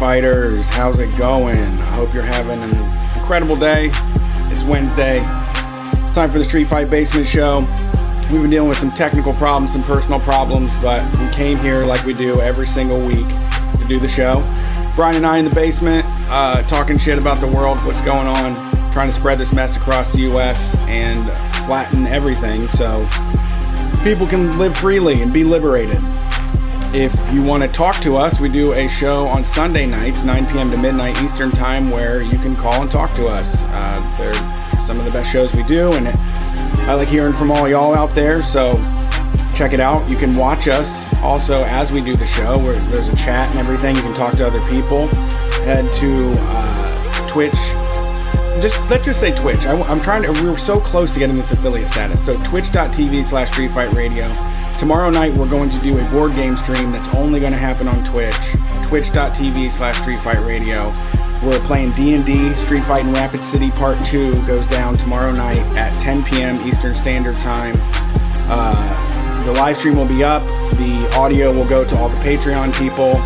Fighters. How's it going? I hope you're having an incredible day. It's Wednesday. It's time for the Street Fight Basement Show. We've been dealing with some technical problems, some personal problems, but we came here like we do every single week to do the show. Brian and I in the basement, uh, talking shit about the world, what's going on, trying to spread this mess across the U.S. and flatten everything so people can live freely and be liberated. If you want to talk to us, we do a show on Sunday nights, 9 p.m. to midnight Eastern Time, where you can call and talk to us. Uh, they're some of the best shows we do, and I like hearing from all y'all out there. So check it out. You can watch us also as we do the show. Where there's a chat and everything. You can talk to other people. Head to uh, Twitch. Just let's just say Twitch. I, am trying to. We're so close to getting this affiliate status. So Twitch.tv/slash Street Fight Radio. Tomorrow night we're going to do a board game stream that's only going to happen on Twitch. Twitch.tv slash Street Fight Radio. We're playing D&D, Street Fight in Rapid City Part 2 goes down tomorrow night at 10 p.m. Eastern Standard Time. Uh, the live stream will be up. The audio will go to all the Patreon people.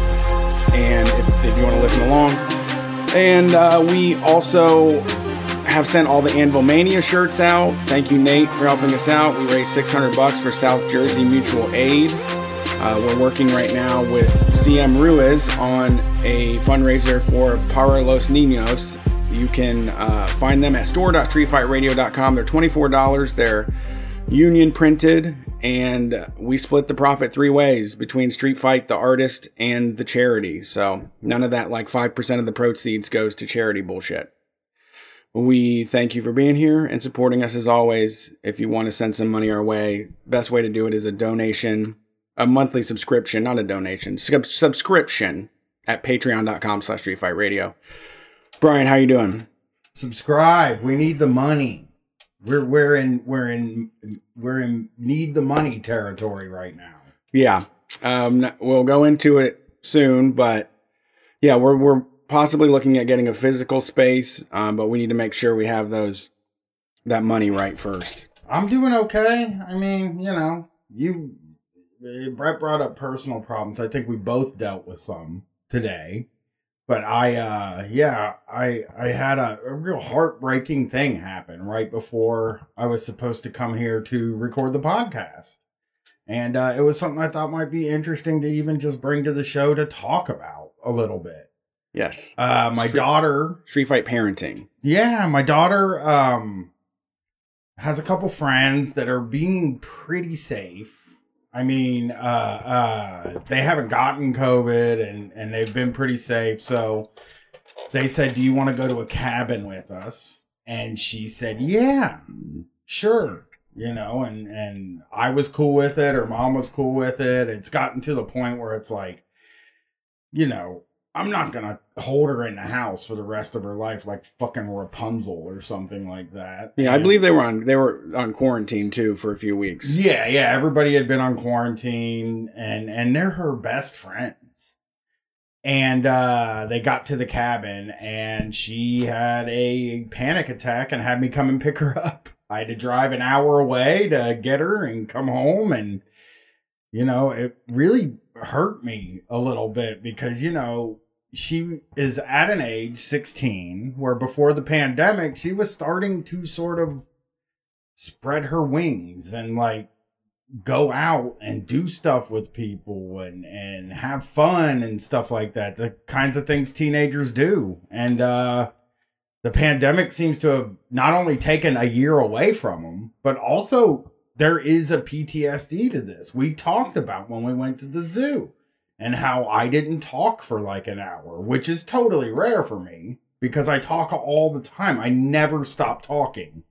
And if, if you want to listen along. And uh, we also have sent all the Anvil Mania shirts out. Thank you, Nate, for helping us out. We raised 600 bucks for South Jersey Mutual Aid. Uh, we're working right now with CM Ruiz on a fundraiser for Para Los Niños. You can uh, find them at store.streetfightradio.com. They're $24. They're union printed, and we split the profit three ways between Street Fight, the artist, and the charity. So none of that, like 5% of the proceeds, goes to charity bullshit. We thank you for being here and supporting us as always. If you want to send some money our way, best way to do it is a donation, a monthly subscription, not a donation, sub- subscription at patreon.com slash streetfightradio. Brian, how you doing? Subscribe. We need the money. We're we're in we're in we're in need the money territory right now. Yeah. Um we'll go into it soon, but yeah, we're we're possibly looking at getting a physical space, um, but we need to make sure we have those that money right first. I'm doing okay. I mean, you know, you Brett brought up personal problems. I think we both dealt with some today. But I uh yeah, I I had a, a real heartbreaking thing happen right before I was supposed to come here to record the podcast. And uh, it was something I thought might be interesting to even just bring to the show to talk about a little bit. Yes. Uh, my Street, daughter. Street Fight parenting. Yeah, my daughter um has a couple friends that are being pretty safe. I mean, uh, uh, they haven't gotten COVID and and they've been pretty safe. So they said, "Do you want to go to a cabin with us?" And she said, "Yeah, sure." You know, and and I was cool with it. Her mom was cool with it. It's gotten to the point where it's like, you know, I'm not gonna hold her in the house for the rest of her life like fucking Rapunzel or something like that. Yeah, I believe they were on they were on quarantine too for a few weeks. Yeah, yeah, everybody had been on quarantine and and they're her best friends. And uh they got to the cabin and she had a panic attack and had me come and pick her up. I had to drive an hour away to get her and come home and you know, it really hurt me a little bit because you know she is at an age 16 where before the pandemic she was starting to sort of spread her wings and like go out and do stuff with people and and have fun and stuff like that the kinds of things teenagers do. And uh the pandemic seems to have not only taken a year away from them but also there is a PTSD to this. We talked about when we went to the zoo and how I didn't talk for like an hour, which is totally rare for me because I talk all the time. I never stop talking.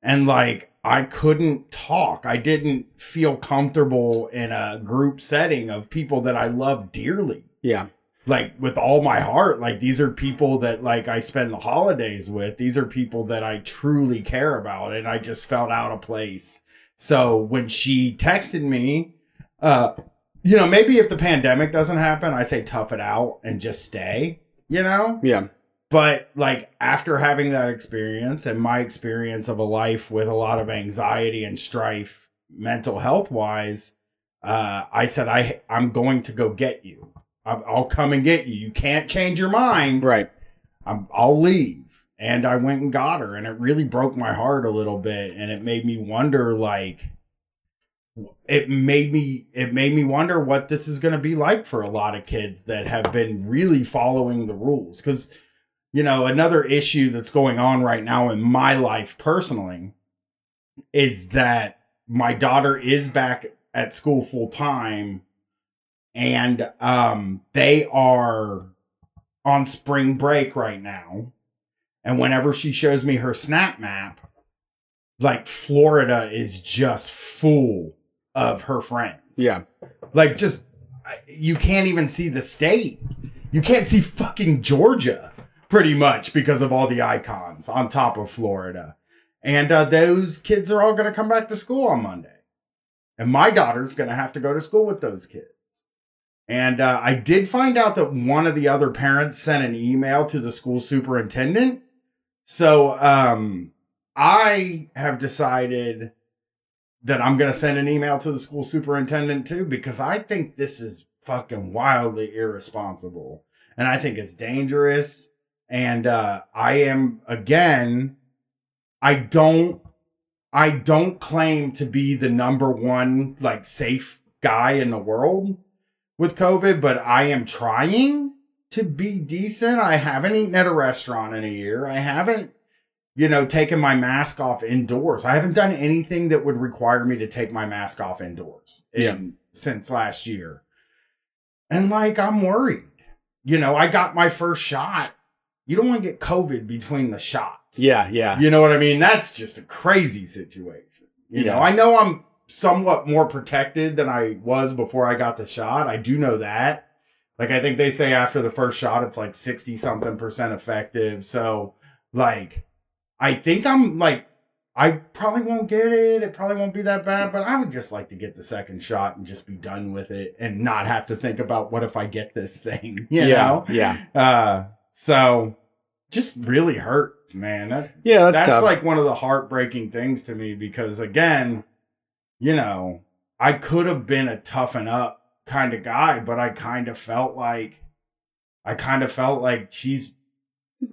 And like, I couldn't talk. I didn't feel comfortable in a group setting of people that I love dearly. Yeah. Like with all my heart. Like these are people that like I spend the holidays with. These are people that I truly care about. And I just felt out of place. So when she texted me, uh, you know, maybe if the pandemic doesn't happen, I say tough it out and just stay, you know? Yeah. But like after having that experience and my experience of a life with a lot of anxiety and strife, mental health wise, uh, I said I I'm going to go get you. I'll I'll come and get you. You can't change your mind. Right. I'm, I'll leave. And I went and got her, and it really broke my heart a little bit, and it made me wonder, like, it made me it made me wonder what this is going to be like for a lot of kids that have been really following the rules. Because you know another issue that's going on right now in my life personally is that my daughter is back at school full time and um they are on spring break right now. And whenever she shows me her snap map like Florida is just full of her friends. Yeah. Like just you can't even see the state. You can't see fucking Georgia pretty much because of all the icons on top of Florida. And uh, those kids are all going to come back to school on Monday. And my daughter's going to have to go to school with those kids. And uh, I did find out that one of the other parents sent an email to the school superintendent. So um, I have decided that I'm going to send an email to the school superintendent too because I think this is fucking wildly irresponsible and I think it's dangerous. And uh, I am again, I don't, I don't claim to be the number one like safe guy in the world with COVID, but I am trying to be decent. I haven't eaten at a restaurant in a year. I haven't you know, taking my mask off indoors. I haven't done anything that would require me to take my mask off indoors in, Yeah. since last year. And like, I'm worried. You know, I got my first shot. You don't want to get COVID between the shots. Yeah. Yeah. You know what I mean? That's just a crazy situation. You know, I know I'm somewhat more protected than I was before I got the shot. I do know that. Like, I think they say after the first shot, it's like 60 something percent effective. So, like, I think I'm like, I probably won't get it. It probably won't be that bad, but I would just like to get the second shot and just be done with it and not have to think about what if I get this thing, you yeah. know? Yeah. Uh, so just really hurts, man. That, Yeah. That's, that's like one of the heartbreaking things to me because again, you know, I could have been a toughen up kind of guy, but I kind of felt like I kind of felt like she's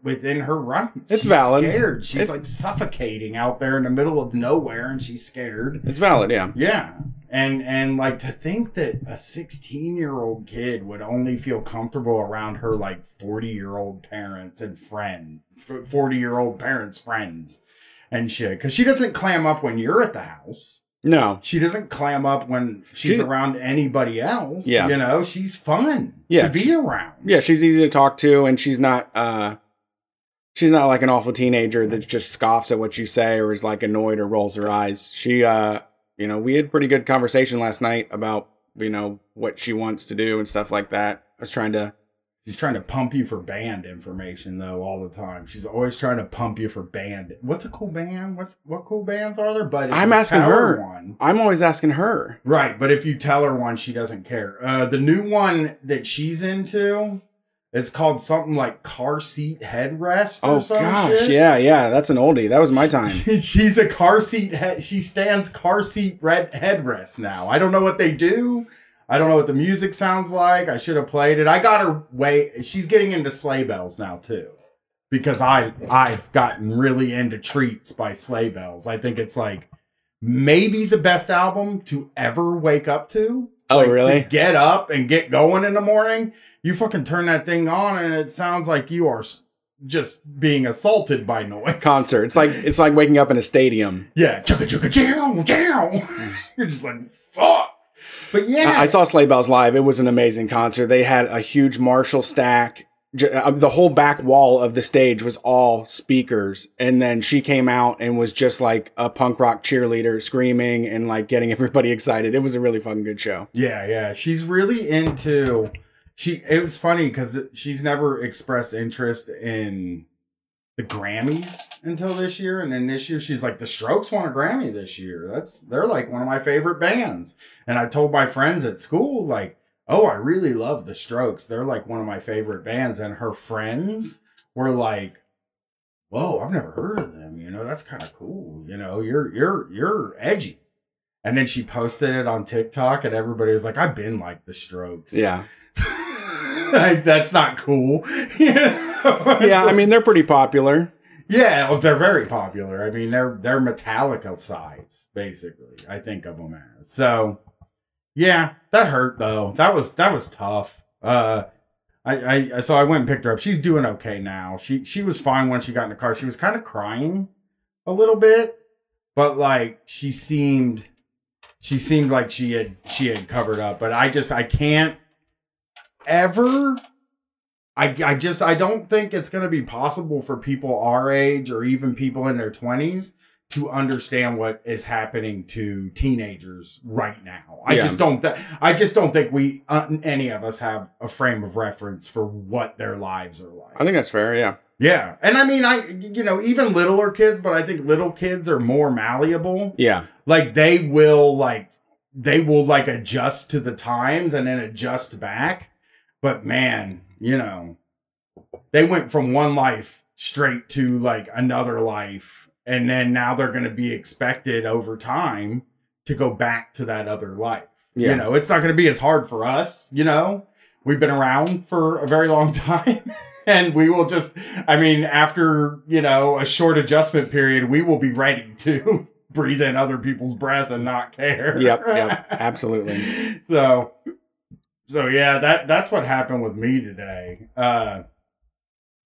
within her rights. It's she's valid. Scared. She's It's- like suffocating out there in the middle of nowhere, and she's scared. it's valid. Yeah. Yeah. And and like to think that a 16 year old kid would only feel comfortable around her like 40 year old parents and friend 40 year old parents friends and shit because she doesn't clam up when you're at the house No. she doesn't clam up when she's She's- around anybody else Yeah. you know she's fun Yeah, to be she- around Yeah. She's easy to talk to, and she's not. uh She's not like an awful teenager that just scoffs at what you say or is like annoyed or rolls her eyes. She, uh, you know, we had pretty good conversation last night about you know what she wants to do and stuff like that. I was trying to she's trying to pump you for band information though all the time she's always trying to pump you for band what's a cool band what's what cool bands are there but I'm asking her. one I'm always asking her. Right, but if you tell her one, she doesn't care. Uh, the new one that she's into is called something like car seat headrest. Or Oh gosh, shit. yeah, yeah, that's an oldie. That was my time. she's a car seat. He- she stands car seat red headrest now. I don't know what they do. I don't know what the music sounds like. I should have played it. I got her way. She's getting into sleigh bells now too, because I I've gotten really into treats by sleigh bells. I think it's like maybe the best album to ever wake up to. Oh, Like, really? To get up and get going in the morning, you fucking turn that thing on, and it sounds like you are just being assaulted by noise. Concert. It's like it's like waking up in a stadium. Yeah, chugga chugga chow chow. Mm. You're just like fuck. But yeah, I, I saw Sleigh Bells live. It was an amazing concert. They had a huge Marshall stack. Uh, The whole back wall of the stage was all speakers, and then she came out and was just like a punk rock cheerleader, screaming and like getting everybody excited. It was a really fucking good show. Yeah, yeah. She's really into she it was funny because she's never expressed interest in the Grammys until this year. And then this year she's like, the strokes won a Grammy this year. That's they're like one of my favorite bands. And I told my friends at school, like, oh, I really love the strokes. They're like one of my favorite bands. And her friends were like, Whoa, I've never heard of them. You know, that's kind of cool. You know, you're you're you're edgy. And then she posted it on TikTok, and everybody was like, "I've been like the Strokes." Yeah, like that's not cool. You know? Yeah, I mean they're pretty popular. Yeah, well, they're very popular. I mean, they're they're Metallica size, basically. I think of them as. So, yeah, that hurt though. That was that was tough. Uh, I, I so I went and picked her up. She's doing okay now. She she was fine when she got in the car. She was kind of crying a little bit, but like she seemed she seemed like she had she had covered up. But I just I can't ever I, I just I don't think it's to be possible for people our age or even people in their 20s to understand what is happening to teenagers right now. I Yeah. just don't th- I just don't think we uh, any of us have a frame of reference for what their lives are like. I think that's fair. Yeah. yeah. And I mean I you know even littler kids but I think little kids are more malleable Yeah. like they will like they will like adjust to the times and then adjust back but man you know they went from one life straight to like another life and then now they're going to be expected over time to go back to that other life Yeah. you know it's not going to be as hard for us you know we've been around for a very long time and we will just i mean after you know a short adjustment period we will be ready to breathe in other people's breath and not care Yep. Yep. Absolutely. so so yeah that that's what happened with me today uh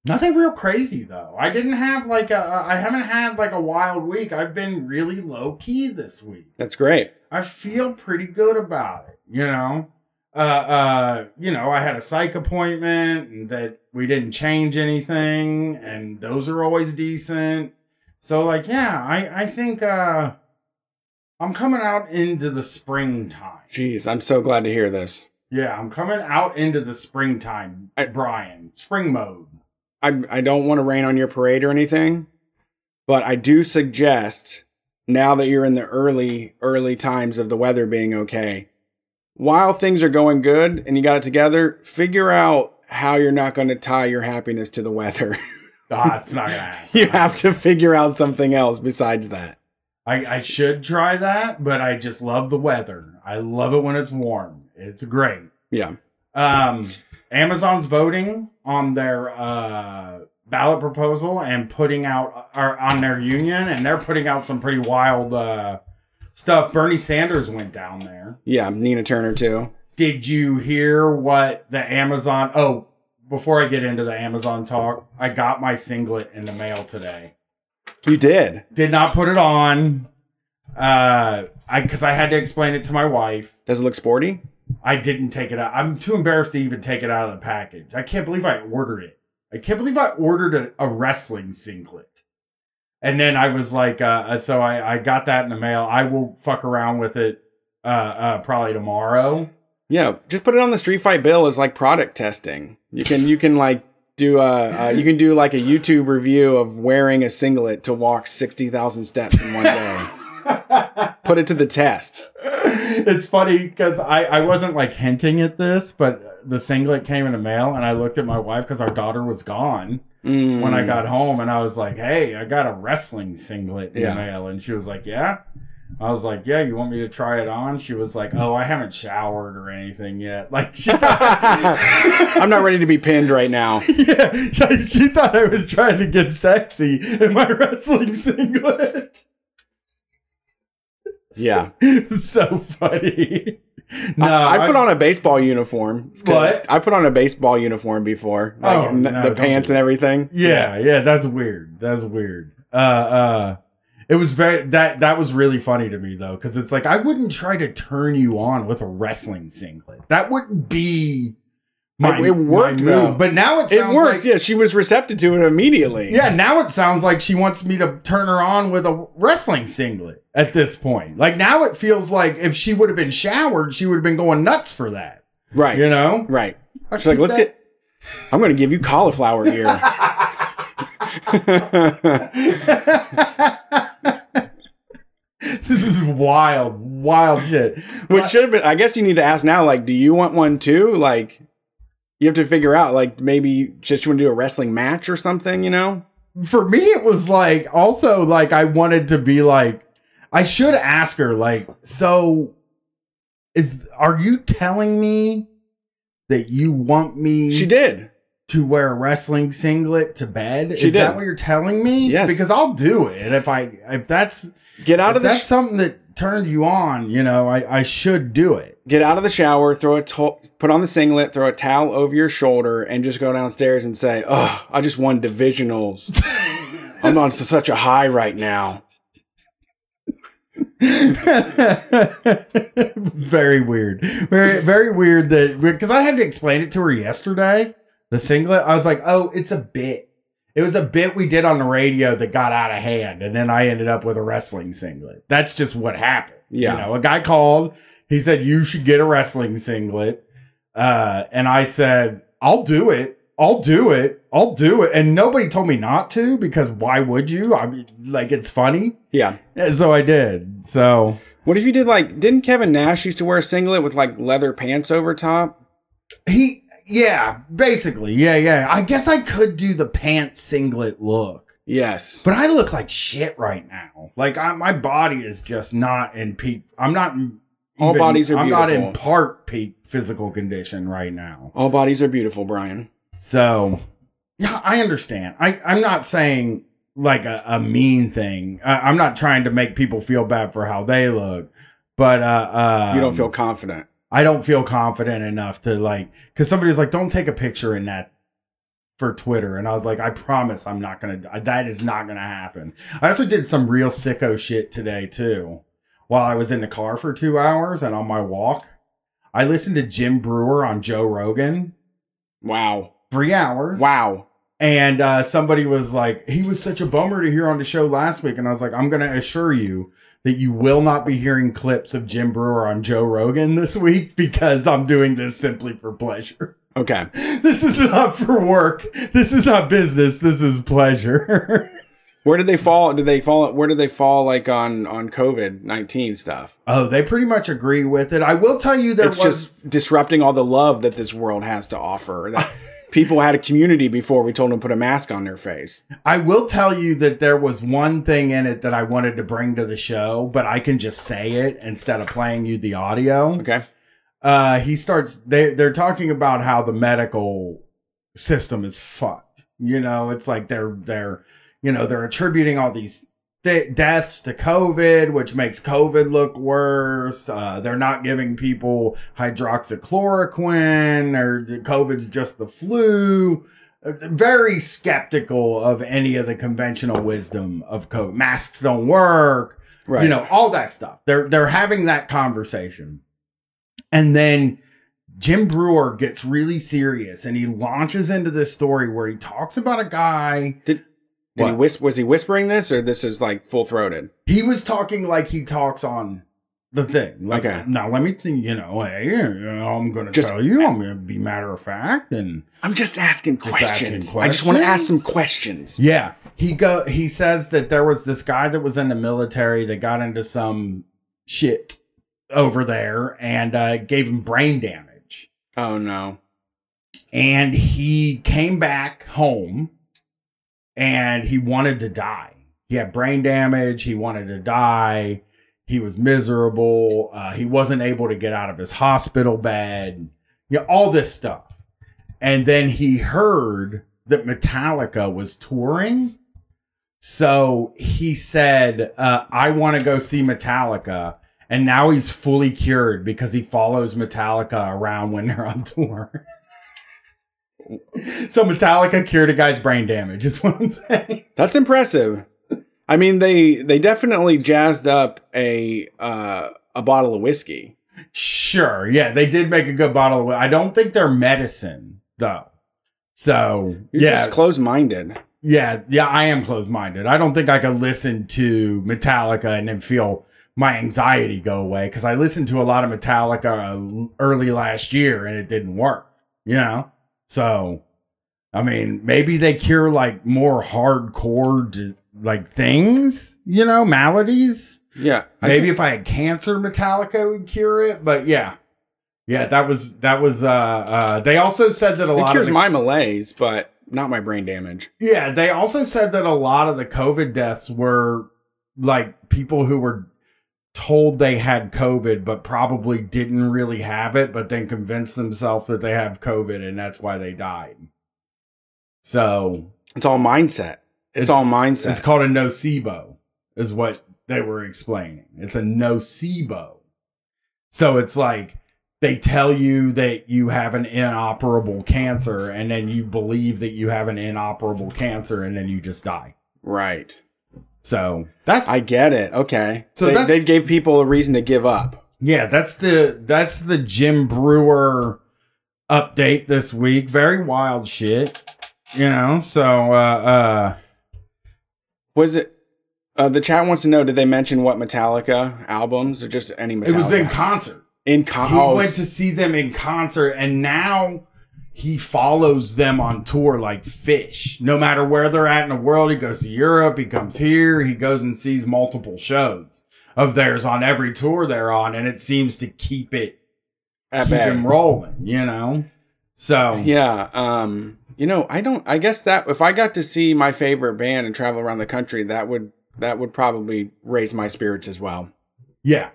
nothing real crazy though i didn't have like a i haven't had like a wild week i've been really low key this week That's great. I feel pretty good about it, you know. Uh uh, you know, I had a psych appointment and that we didn't change anything and those are always decent. So like, yeah, I I think uh I'm coming out into the springtime. Jeez, I'm so glad to hear this. Yeah, I'm coming out into the springtime, I- Brian. Spring mode. I I don't want to rain on your parade or anything, but I do suggest now that you're in the early early times of the weather being okay, while things are going good and you got it together, figure out how you're not going to tie your happiness to the weather. Ah, it's not gonna happen. you have to figure out something else besides that. I, I should try that, but I just love the weather. I love it when it's warm. It's great. Yeah. Um, Amazon's voting on their uh, ballot proposal and putting out or on their union, and they're putting out some pretty wild uh, stuff. Bernie Sanders went down there. Yeah, Nina Turner too. Did you hear what the Amazon? Oh, before I get into the Amazon talk, I got my singlet in the mail today You did. did not put it on uh i because i had to explain it to my wife Does it look sporty? I didn't take it out. I'm too embarrassed to even take it out of the package. I can't believe i ordered it. I can't believe i ordered a, a wrestling singlet. And then i was like uh so i i got that in the mail. I will fuck around with it uh uh probably tomorrow. Yeah, just put it on the street fight bill as like product testing. You can you can like do a uh, you can do like a YouTube review of wearing a singlet to walk sixty thousand steps in one day. put it to the test. it's funny because I, I wasn't like hinting at this, but the singlet came in the mail, and I looked at my wife because our daughter was gone Mm. when I got home, and I was like, "Hey, I got a wrestling singlet in Yeah. the mail," and she was like, "Yeah." I was like, "Yeah, you want me to try it on?" She was like, "Oh, I haven't showered or anything yet." Like she thought, I'm not ready to be pinned right now. yeah, she- she thought I was trying to get sexy in my wrestling singlet. Yeah, so funny. No, I, I put on a baseball uniform. to- What? I put on a baseball uniform before, like Oh, no, the pants and everything. Yeah, yeah, that's weird. That's weird. Uh uh it was very that that was really funny to me though cuz it's like I wouldn't try to turn you on with a wrestling singlet. That wouldn't be my, It- it worked, though. But now it It worked. like yeah, she was receptive to it immediately. yeah, now it sounds like she wants me to turn her on with a wrestling singlet at this point. Like now it feels like if she would have been showered, she would have been going nuts for that. right, You know? right. I She's like, let's that- get. I'm going to give you cauliflower ear. this is wild, wild shit. Which should have been. I guess you need to ask now. Like, do you want one too? Like, you have to figure out. Like, maybe just you want to do a wrestling match or something. You know? for me it was like also like i wanted to be like i should ask her like so is are you telling me that you want me She did. to wear a wrestling singlet to bed? She Is that what you're telling me? Yes. Because I'll do it if I if that's Get out if of that's sh- something that turns you on. You know, I I should do it. Get out of the shower, throw a to- put on the singlet, throw a towel over your shoulder, and just go downstairs and say, "Oh, I just won divisionals. I'm on such a high right now." very weird. Very very weird that because I had to explain it to her yesterday. The singlet, I was like, "Oh, it's a bit. It was a bit we did on the radio that got out of hand, and then I ended up with a wrestling singlet. That's just what happened. Yeah. You know, a guy called. He said you should get a wrestling singlet, uh, and I said I'll do it. I'll do it. I'll do it. And nobody told me not to because why would you? I mean, like it's funny. Yeah. Yeah, So I did. So What if you did like? Didn't Kevin Nash used to wear a singlet with like leather pants over top? he, yeah, basically, yeah, yeah. I guess I could do the pants singlet look, Yes. but I look like shit right now. Like I, my body is just not in peak. I'm not. in All even- bodies are I'm not in part peak physical condition right now. All bodies are beautiful, Brian. So, yeah, I understand. I, I'm not saying like a, a mean thing. I, I'm not trying to make people feel bad for how they look, but uh, uh, You don't feel confident. I don't feel confident enough to like because somebody's like, don't take a picture in that for Twitter, and I was like, I promise I'm not gonna. That is not gonna happen. I also did some real sicko shit today too, while I was in the car for two hours and on my walk. I listened to Jim Breuer on Joe Rogan Wow. three hours. Wow. And uh, somebody was like, he was such a bummer to hear on the show last week. And I was like, I'm going to assure you that you will not be hearing clips of Jim Breuer on Joe Rogan this week because I'm doing this simply for pleasure. Okay. This is not for work. This is not business. This is pleasure. Where did they fall? Did they fall? Where did they fall? Like on on COVID nineteen stuff. oh, they pretty much agree with it. I will tell you there it's was. just disrupting all the love that this world has to offer. That people had a community before we told them to put a mask on their face. I will tell you that there was one thing in it that I wanted to bring to the show, but I can just say it instead of playing you the audio. Okay. uh he starts they they're talking about how the medical system is fucked you know it's like they're they're you know they're attributing all these th- deaths to covid which makes covid look worse. Uh they're not giving people hydroxychloroquine or covid's just the flu. Uh, very skeptical of any of the conventional wisdom of covid masks don't work Right. you know all that stuff. They're they're having that conversation. And then jim breuer gets really serious and he launches into this story where he talks about a guy Did he What? whis- was he whispering this or this is like full throated? he was talking like he talks on the thing like Okay. now let me think you know hey i'm gonna Just- tell you i'm gonna be matter of fact and I'm just asking Just questions. asking I just want to ask some questions? questions. Yeah, he go. He says that there was this guy that was in the military that got into some shit over there and uh, gave him brain damage, Oh no. and he came back home, and he wanted to die. He had brain damage. He wanted to die. He was miserable. Uh, he wasn't able to get out of his hospital bed. Yeah, all this stuff. And then he heard that Metallica was touring. So he said, uh, I want to go see Metallica. And now he's fully cured because he follows Metallica around when they're on tour. So Metallica cured a guy's brain damage, is what I'm saying. That's impressive. I mean, they they definitely jazzed up a uh, a bottle of whiskey. Sure. Yeah, they did make a good bottle of Whiskey. I don't think they're medicine, though. So, You're yeah. just closed minded. Yeah, yeah, I am closed minded. I don't think I could listen to Metallica and then feel my anxiety go away because I listened to a lot of Metallica uh, early last year and it didn't work, you know? So, I mean, maybe they cure like more hardcore d- like things, you know, maladies. Yeah. I Maybe think- if I had cancer, Metallica would cure it, but yeah. Yeah, that was that was uh uh they also said that a it lot cures of the, my malaise, but not my brain damage. Yeah, they also said that a lot of the COVID deaths were like people who were told they had COVID, but probably didn't really have it, but then convinced themselves that they have COVID and that's why they died. So It's all mindset. It's, It's- all mindset. it's called a nocebo, is what they were explaining. It's a nocebo. So it's like they tell you that you have an inoperable cancer, and then you believe that you have an inoperable cancer, and then you just die. right. So that's I get it. Okay. So they, they gave people a reason to give up. yeah, that's the that's the Jim Breuer update this week. Very wild shit, you know. So uh uh Was it? Uh, the chat wants to know: Did they mention what Metallica albums or just any Metallica? it was in concert. in con- he oh, went to see them in concert and now he follows them on tour like fish no matter where they're at in the world he goes to europe he comes here he goes and sees multiple shows of theirs on every tour they're on and it seems to keep it at keep him rolling you know so Yeah. Um. You know, I don't. I guess that if I got to see my favorite band and travel around the country, that would that would probably raise my spirits as well. yeah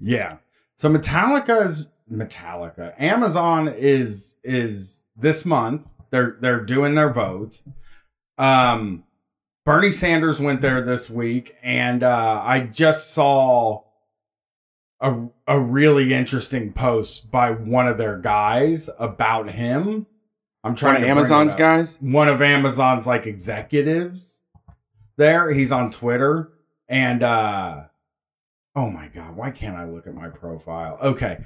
yeah so metallica is metallica amazon is is this month they're they're doing their vote um bernie sanders went there this week and uh i just saw a a really interesting post by one of their guys about him i'm trying of to Amazon's guys. one of Amazon's like executives there. He's on Twitter and uh oh my god, why can't I look at my profile? Okay.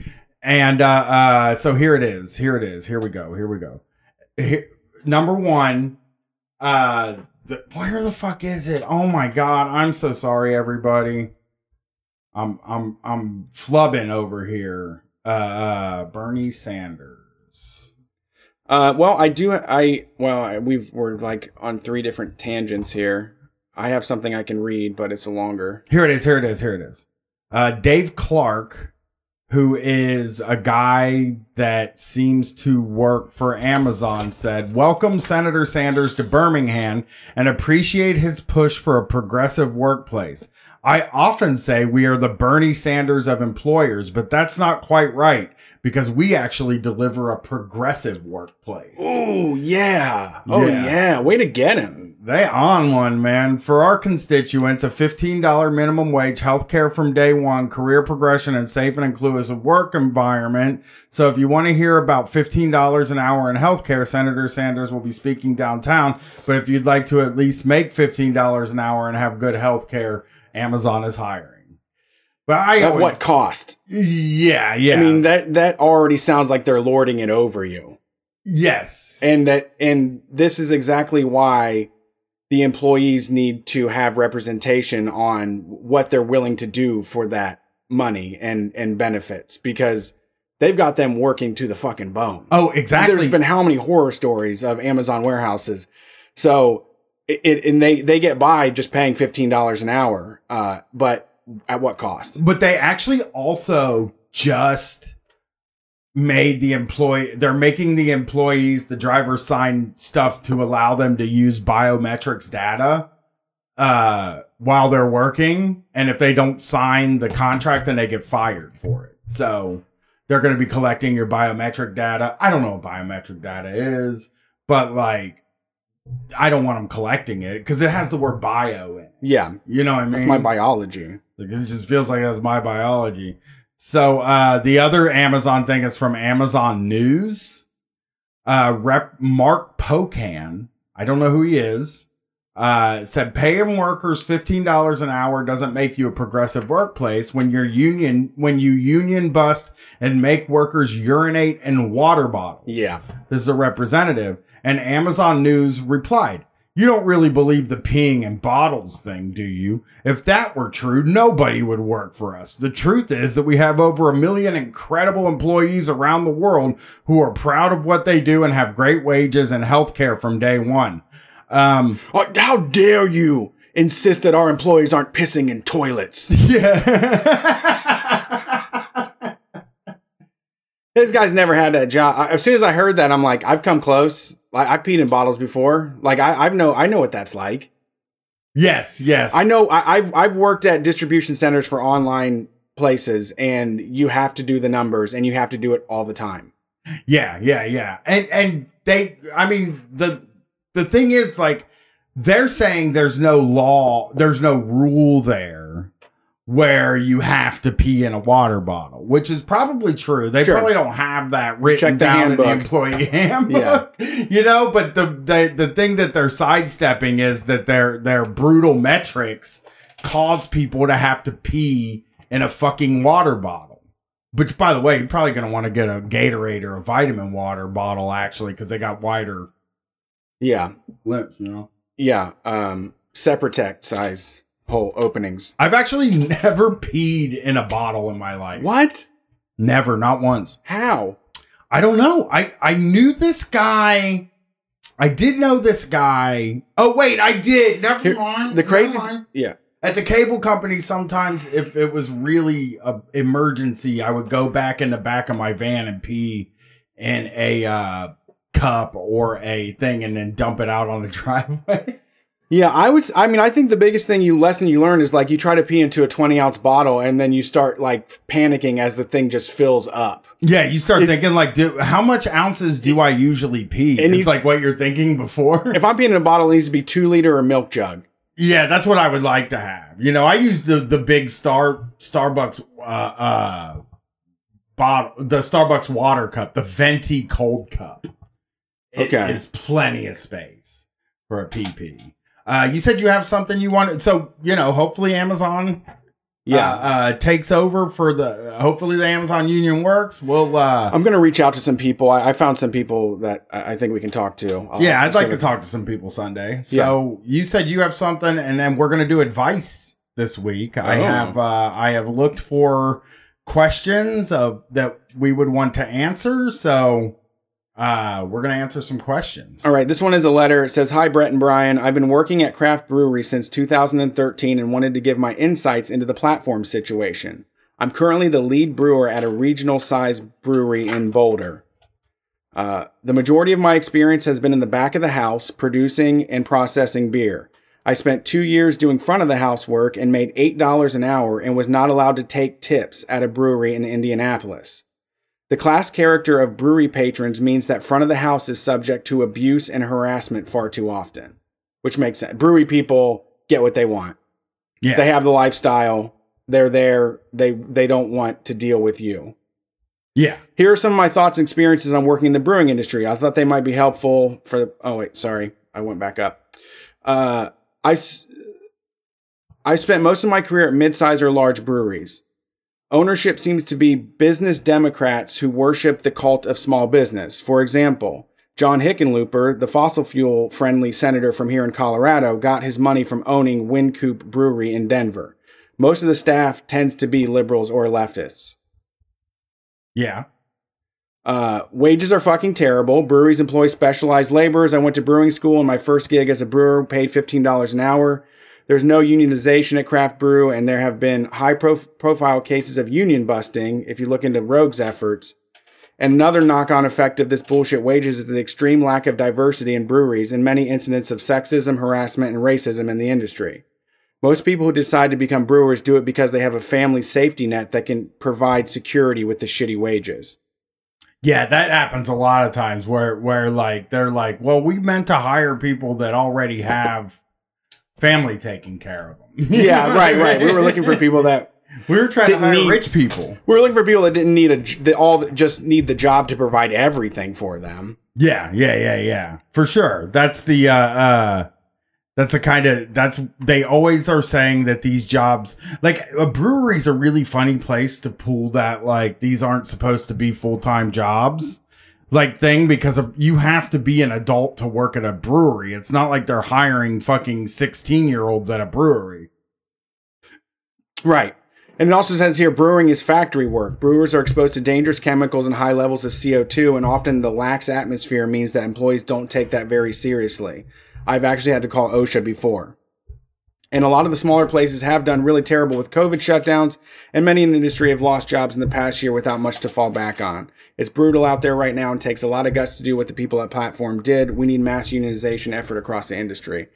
And uh uh so here it is. Here it is. Here we go. Here we go. Here, number 1 uh the, where the fuck is it? Oh my god, I'm so sorry everybody. I'm I'm I'm flubbing over here. Uh, uh Bernie Sanders. Uh. Well, I do. I well, we've we're like on three different tangents here. I have something I can read, but it's a longer. Here it is. Here it is. Here it is. Uh, Dave Clark, who is a guy that seems to work for Amazon, said, Welcome Senator Sanders to Birmingham and appreciate his push for a progressive workplace. I often say we are the Bernie Sanders of employers, but that's not quite right because we actually deliver a progressive workplace. Oh yeah. Oh Yeah. yeah. Way to get him. They on one, man. For our constituents, a $15 minimum wage, health care from day one, career progression, and safe and inclusive work environment. So if you want to hear about $15 an hour in health care, Senator Sanders will be speaking downtown. But if you'd like to at least make $15 an hour and have good health care, Amazon is hiring. But I At always, what cost? Yeah, yeah. I mean that that already sounds like they're lording it over you. yes. and that and this is exactly why the employees need to have representation on what they're willing to do for that money and and benefits because they've got them working to the fucking bone. oh, exactly. There's been how many horror stories of Amazon warehouses. So it, it and they they get by just paying $15 an hour. Uh but at what cost? But they actually also just made the employee they're making the employees the drivers sign stuff to allow them to use biometrics data uh while they're working. And if they don't sign the contract then they get fired for it. So they're going to be collecting your biometric data. I don't know what biometric data is but like i don't want them collecting it because it has the word bio in it. Yeah, you know what i mean that's my biology. like, it just feels like that's my biology. So uh, the other Amazon thing is from Amazon News. Uh, Rep Mark Pocan, I don't know who he is, uh, said paying workers fifteen dollars an hour doesn't make you a progressive workplace when you're union when you union bust and make workers urinate in water bottles. Yeah. This is a representative. And Amazon News replied, You don't really believe the peeing in bottles thing, do you? If that were true, nobody would work for us. The truth is that we have over a million incredible employees around the world who are proud of what they do and have great wages and health care from day one. Um, Oh, how dare you insist that our employees aren't pissing in toilets? yeah. This guy's never had that job. I- As soon as I heard that, I'm like, I've come close. Like, I've peed in bottles before. Like, I, I know, I know what that's like. yes, yes. I know. I, I've I've worked at distribution centers for online places and you have to do the numbers and you have to do it all the time. Yeah, yeah, yeah. And and they I mean the the thing is like they're saying there's no law, there's no rule there where you have to pee in a water bottle, which is probably true. They Sure. probably don't have that written Check the down in the employee handbook. You know, but the, the the thing that they're sidestepping is that their their brutal metrics cause people to have to pee in a fucking water bottle. Which, by the way, you're probably going to want to get a Gatorade or a vitamin water bottle, actually, because they got wider Yeah. lips, you know? Yeah. Um, Separatect size hole openings. I've actually never peed in a bottle in my life. What? Never, not once. How? I don't know. I, I knew this guy. I did know this guy. Oh, wait, I did. Never Here- mind. The crazy. Mind. yeah. At the cable company, sometimes if it was really a emergency, I would go back in the back of my van and pee in a uh, cup or a thing, and then dump it out on the driveway. Yeah, I would. I mean, I think the biggest thing you lesson you learn is like you try to pee into a twenty ounce bottle, and then you start like panicking as the thing just fills up. yeah, you start If- thinking like, do, how much ounces do I usually pee? And it's like what you're thinking before. If I'm peeing in a bottle, it needs to be two liter or milk jug. Yeah, that's what I would like to have. You know, I use the the big star Starbucks uh uh bottle the Starbucks water cup, the venti cold cup. It Okay. is plenty of space for a PP. Uh you said you have something you wanted so, you know, hopefully Amazon Yeah, uh, uh takes over for the hopefully the Amazon Union works. We'll uh I'm gonna reach out to some people. I, I found some people that I I think we can talk to. I'll- yeah, I'd like to talk to some people Sunday. So you said you have something, and then we're gonna do advice this week. I Oh. have uh, I have looked for questions of that we would want to answer. So uh, we're gonna answer some questions. All right, this one is a letter. It says, Hi, Brett and Brian. I've been working at Craft Brewery since 2013 and wanted to give my insights into the platform situation. I'm currently the lead brewer at a regional size brewery in Boulder. Uh, the majority of my experience has been in the back of the house, producing and processing beer. I spent two years doing front of the house work and made $8 an hour and was not allowed to take tips at a brewery in Indianapolis. The class character of brewery patrons means that front of the house is subject to abuse and harassment far too often, which makes sense. Brewery people get what they want. Yeah, They have the lifestyle. They're there. They they don't want to deal with you. yeah, Here are some of my thoughts and experiences on working in the brewing industry. I thought they might be helpful for. the, Oh wait, sorry, I went back up. Uh, I spent most of my career at mid-size or large breweries. Ownership seems to be business Democrats who worship the cult of small business. For example, John Hickenlooper, the fossil fuel friendly senator from here in Colorado, got his money from owning Wynkoop Brewery in Denver. Most of the staff tends to be liberals or leftists. yeah. Uh, wages are fucking terrible. Breweries employ specialized laborers. I went to brewing school, and my first gig as a brewer paid fifteen dollars an hour. There's no unionization at Craft Brew, and there have been high prof- profile cases of union busting. If you look into Rogue's efforts, and another knock-on effect of this bullshit wages is the extreme lack of diversity in breweries and many incidents of sexism, harassment, and racism in the industry. Most people who decide to become brewers do it because they have a family safety net that can provide security with the shitty wages. Yeah, that happens a lot of times where where like they're like, well, we meant to hire people that already have family taking care of them. yeah, right, right. We were looking for people that we were trying to hire need- rich people. we were looking for people that didn't need a that all just need the job to provide everything for them. Yeah, yeah, yeah, yeah. For sure. That's the uh uh that's the kind of that's they always are saying that these jobs like a brewery's a really funny place to pull that like these aren't supposed to be full-time jobs like thing because of, you have to be an adult to work at a brewery. It's not like they're hiring fucking 16-year-olds at a brewery. Right. And it also says here brewing is factory work. Brewers are exposed to dangerous chemicals and high levels of CO2, and often the lax atmosphere means that employees don't take that very seriously. I've actually had to call OSHA before. And a lot of the smaller places have done really terrible with COVID shutdowns, and many in the industry have lost jobs in the past year without much to fall back on. It's brutal out there right now and takes a lot of guts to do what the people at Platform did. We need mass unionization effort across the industry.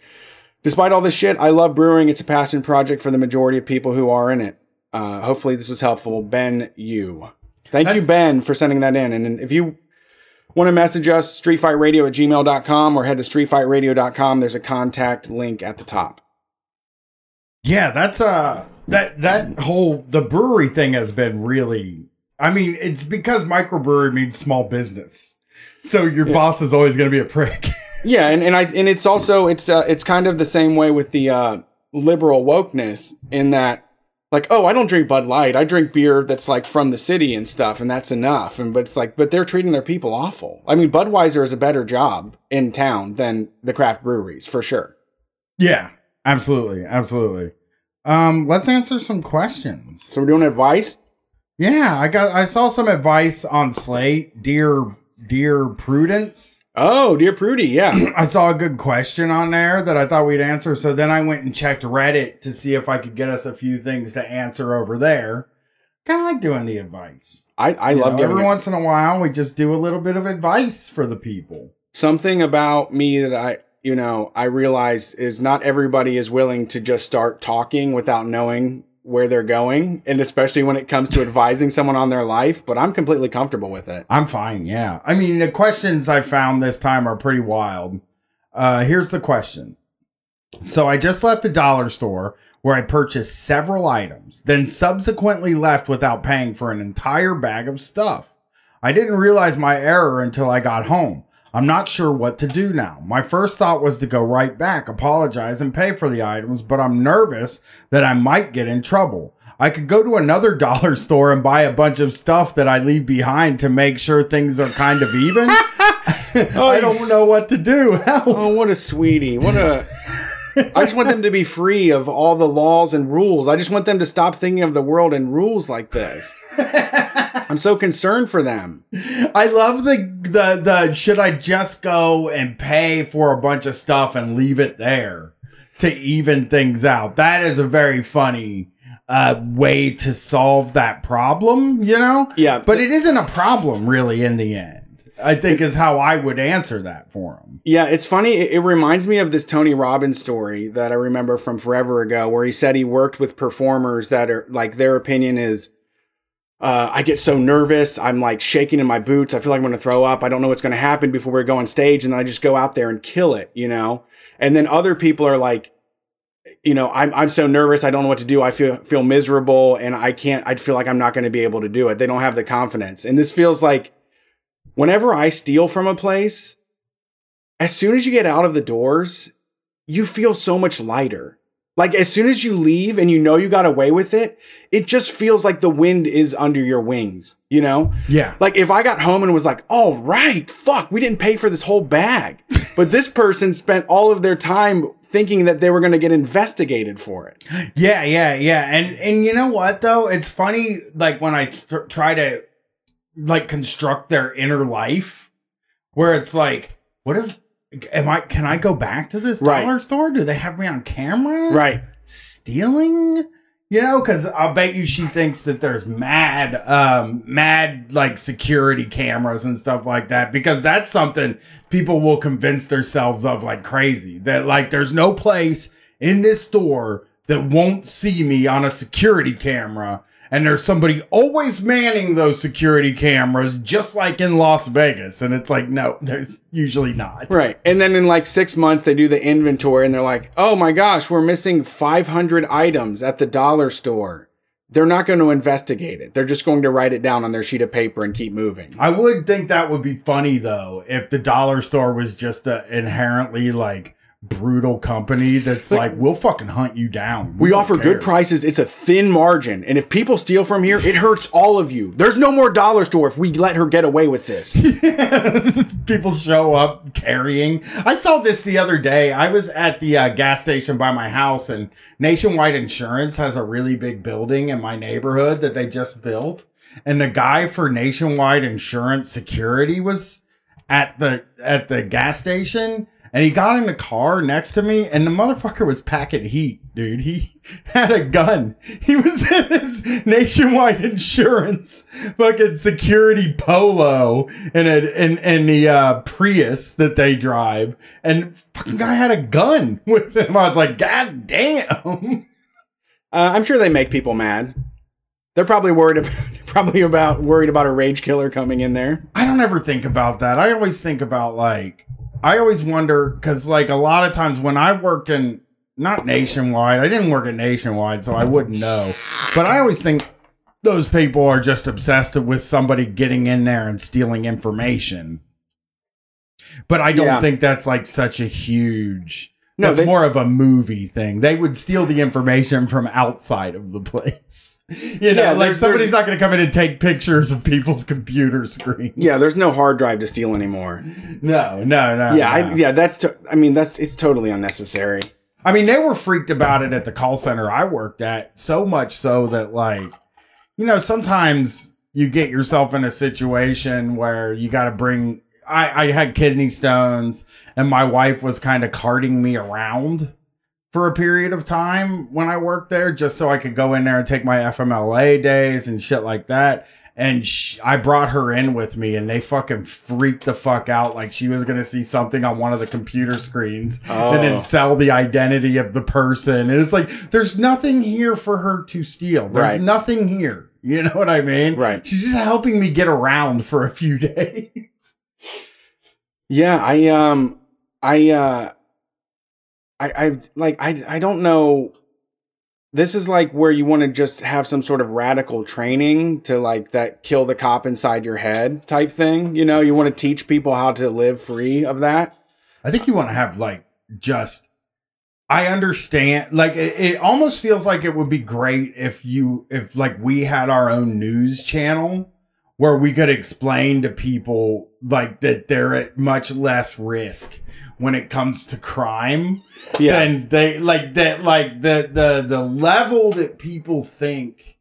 Despite all this shit, I love brewing. It's a passion project for the majority of people who are in it. Uh, hopefully, this was helpful. Ben, you. Thank you, Ben, for sending that in. And if you want to message us, streetfightradio at gmail.com or head to streetfightradio.com, there's a contact link at the top. Yeah, that's uh that that whole the brewery thing has been really I mean, it's because microbrewery means small business. So your Yeah. boss is always gonna be a prick. Yeah, and, and I and it's also it's uh, it's kind of the same way with the uh, liberal wokeness in that like oh I don't drink Bud Light I drink beer that's like from the city and stuff and that's enough and but it's like but they're treating their people awful. I mean Budweiser is a better job in town than the craft breweries for sure. yeah, absolutely, absolutely. Um, let's answer some questions. So we're doing advice. Yeah, I got I saw some advice on Slate, dear dear Prudence. Oh, dear Prudy, yeah. I saw a good question on there that I thought we'd answer. So then I went and checked Reddit to see if I could get us a few things to answer over there. Kind of like doing the advice. I I You love know, every it- once in a while we just do a little bit of advice for the people. something about me that I you know I realize is not everybody is willing to just start talking without knowing where they're going and especially when it comes to advising someone on their life but I'm completely comfortable with it. I'm fine. Yeah. I mean, the questions I found this time are pretty wild. Uh, here's the question. So I just left the dollar store where I purchased several items, then subsequently left without paying for an entire bag of stuff. I didn't realize my error until I got home. I'm not sure what to do now. My first thought was to go right back, apologize, and pay for the items, but I'm nervous that I might get in trouble. I could go to another dollar store and buy a bunch of stuff that I leave behind to make sure things are kind of even. I don't know what to do. Help. Oh, what a sweetie. What a I just want them to be free of all the laws and rules. I just want them to stop thinking of the world in rules like this. I'm so concerned for them. I love the the the should I just go and pay for a bunch of stuff and leave it there to even things out. That is a very funny uh way to solve that problem, you know? Yeah, But it isn't a problem really in the end. I think is how I would answer that for him. Yeah, it's funny. It, it reminds me of this Tony Robbins story that I remember from forever ago, where he said he worked with performers that are like their opinion is, uh, I get so nervous. I'm like shaking in my boots. I feel like I'm going to throw up. I don't know what's going to happen before we go on stage. And then I just go out there and kill it, you know? And then other people are like, you know, I'm, I'm so nervous. I don't know what to do. I feel, feel miserable and I can't, I feel like I'm not going to be able to do it. They don't have the confidence. And this feels like whenever I steal from a place, as soon as you get out of the doors, you feel so much lighter. Like as soon as you leave and you know you got away with it, it just feels like the wind is under your wings, you know? Yeah. Like if I got home and was like, "All right, fuck, we didn't pay for this whole bag." But this person spent all of their time thinking that they were going to get investigated for it. Yeah, yeah, yeah. And and you know what though? It's funny like when I tr- try to like construct their inner life where it's like, what if am I can I go back to this Right. dollar store? Do they have me on camera? Right. Stealing? You know, because I'll bet you she thinks that there's mad, um, mad like security cameras and stuff like that. Because that's something people will convince themselves of like crazy. That like there's no place in this store that won't see me on a security camera. And there's somebody always manning those security cameras, just like in Las Vegas. And it's like, no, there's usually not. Right. And then in like 6 months they do the inventory and they're like, "Oh my gosh, we're missing 500 items at the dollar store." They're not going to investigate it. They're just going to write it down on their sheet of paper and keep moving. I would think that would be funny though if the dollar store was just a inherently like brutal company that's Like- like, we'll fucking hunt you down. We don't offer care." good prices. It's a thin margin. And if people steal from here, it hurts all of you. There's no more dollar store if we let her get away with this. People show up carrying. I saw this the other day. I was at the uh, gas station by my house, and Nationwide Insurance has a really big building in my neighborhood that they just built. And the guy for Nationwide Insurance Security was at the at the gas station, and he got in the car next to me, and the motherfucker was packing heat, dude. He had a gun. He was in his nationwide insurance fucking security polo in a in, in the uh, Prius that they drive, and fucking guy had a gun with him. I was like, God damn. Uh, I'm sure they make people mad. They're probably worried about probably about worried about a rage killer coming in there. I don't ever think about that. I always think about like I always wonder because like a lot of times when I worked in not nationwide, I didn't work at nationwide, so I wouldn't know. But I always think those people are just obsessed with somebody getting in there and stealing information. But I don't Yeah. think that's like such a huge. No, it's more of a movie thing. They would steal the information from outside of the place. You know, Yeah, like somebody's not going to come in and take pictures of people's computer screens. Yeah, there's no hard drive to steal anymore. No, no, no. yeah, no. I, yeah, that's. To, I mean, that's it's totally unnecessary. I mean, they were freaked about it at the call center I worked at, so much so that, like, you know, sometimes you get yourself in a situation where you got to bring. I, I had kidney stones, and my wife was kind of carting me around for a period of time when I worked there, just so I could go in there and take my FMLA days and shit like that. And sh- I brought her in with me, and they fucking freaked the fuck out like she was gonna see something on one of the computer screens and Oh. then sell the identity of the person. And it's like, there's nothing here for her to steal. There's Right. nothing here. You know what I mean? Right. She's just helping me get around for a few days. Yeah, I um, I uh, I I like I I don't know. This is like where you want to just have some sort of radical training to like that kill the cop inside your head type thing. You know, you want to teach people how to live free of that. I think you want to have like just. I understand. Like it, it almost feels like it would be great if you if like we had our own news channel where we could explain to people like that they're at much less risk when it comes to crime Yeah, and they like that like the the the level that people think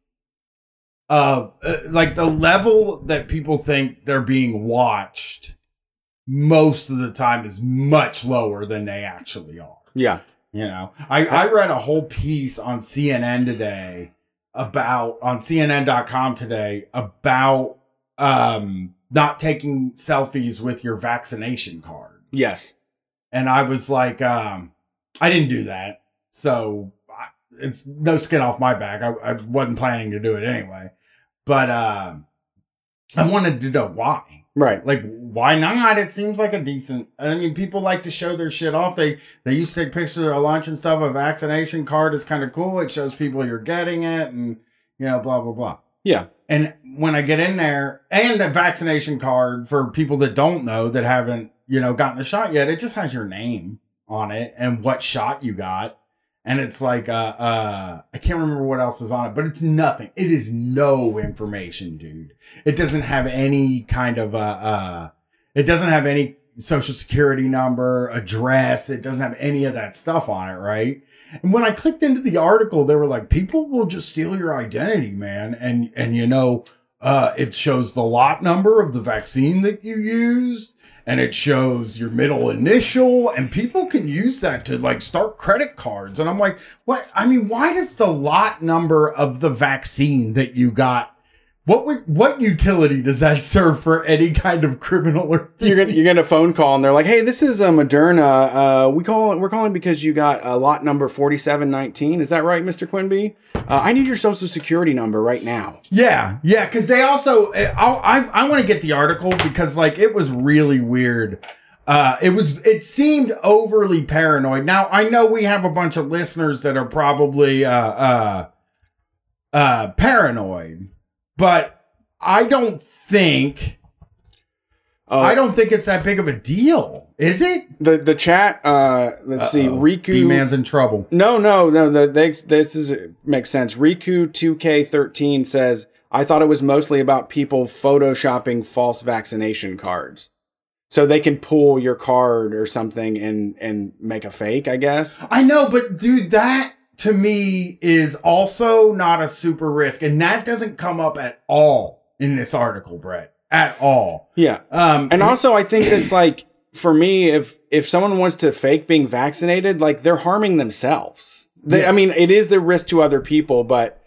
of uh, like the level that people think they're being watched most of the time is much lower than they actually are. Yeah, you know? I i read a whole piece on cnn today about on cnn.com today about um not taking selfies with your vaccination card yes, and I was like, um, I didn't do that, so I, it's no skin off my back. I, I wasn't planning to do it anyway, but um, I wanted to know why. right. Like, why not? It seems like a decent. I mean, people like to show their shit off. They they used to take pictures of their lunch and stuff. A vaccination card is kind of cool. It shows people you're getting it, and you know, blah blah blah. Yeah, And when I get in there, and a vaccination card for people that don't know that haven't, you know, gotten the shot yet, it just has your name on it and what shot you got. And it's like, uh, uh, I can't remember what else is on it, but it's nothing. It is no information, dude. It doesn't have any kind of, uh, uh, it doesn't have any social security number, address. It doesn't have any of that stuff on it, right? And when I clicked into the article, they were like, people will just steal your identity, man. And, and you know, uh, it shows the lot number of the vaccine that you used and it shows your middle initial and people can use that to like start credit cards. And I'm like, what? I mean, why does the lot number of the vaccine that you got what would what utility does that serve for any kind of criminal or you're gonna you get a phone call and they're like, "Hey, this is uh, Moderna. Uh, we call we're calling because you got uh, lot number forty seven nineteen. Is that right, Mister Quinby? Uh, I need your social security number right now." Yeah, yeah, because they also, I'll, I, I want to get the article because like it was really weird. Uh, it was, it seemed overly paranoid. Now I know we have a bunch of listeners that are probably uh, uh, uh, paranoid, but I don't think, Uh, I don't think it's that big of a deal, is it? the the chat. Uh, let's see, Riku. B man's in trouble. No, no, no. The, they, this is makes sense. Riku two K thirteen says, "I thought it was mostly about people photoshopping false vaccination cards, so they can pull your card or something and and make a fake. I guess." I know, but dude, that to me is also not a super risk, and that doesn't come up at all in this article, Brett. At all. Yeah, Um, and also I think that's like for me, if if someone wants to fake being vaccinated, like they're harming themselves. They, Yeah. I mean, it is the risk to other people, but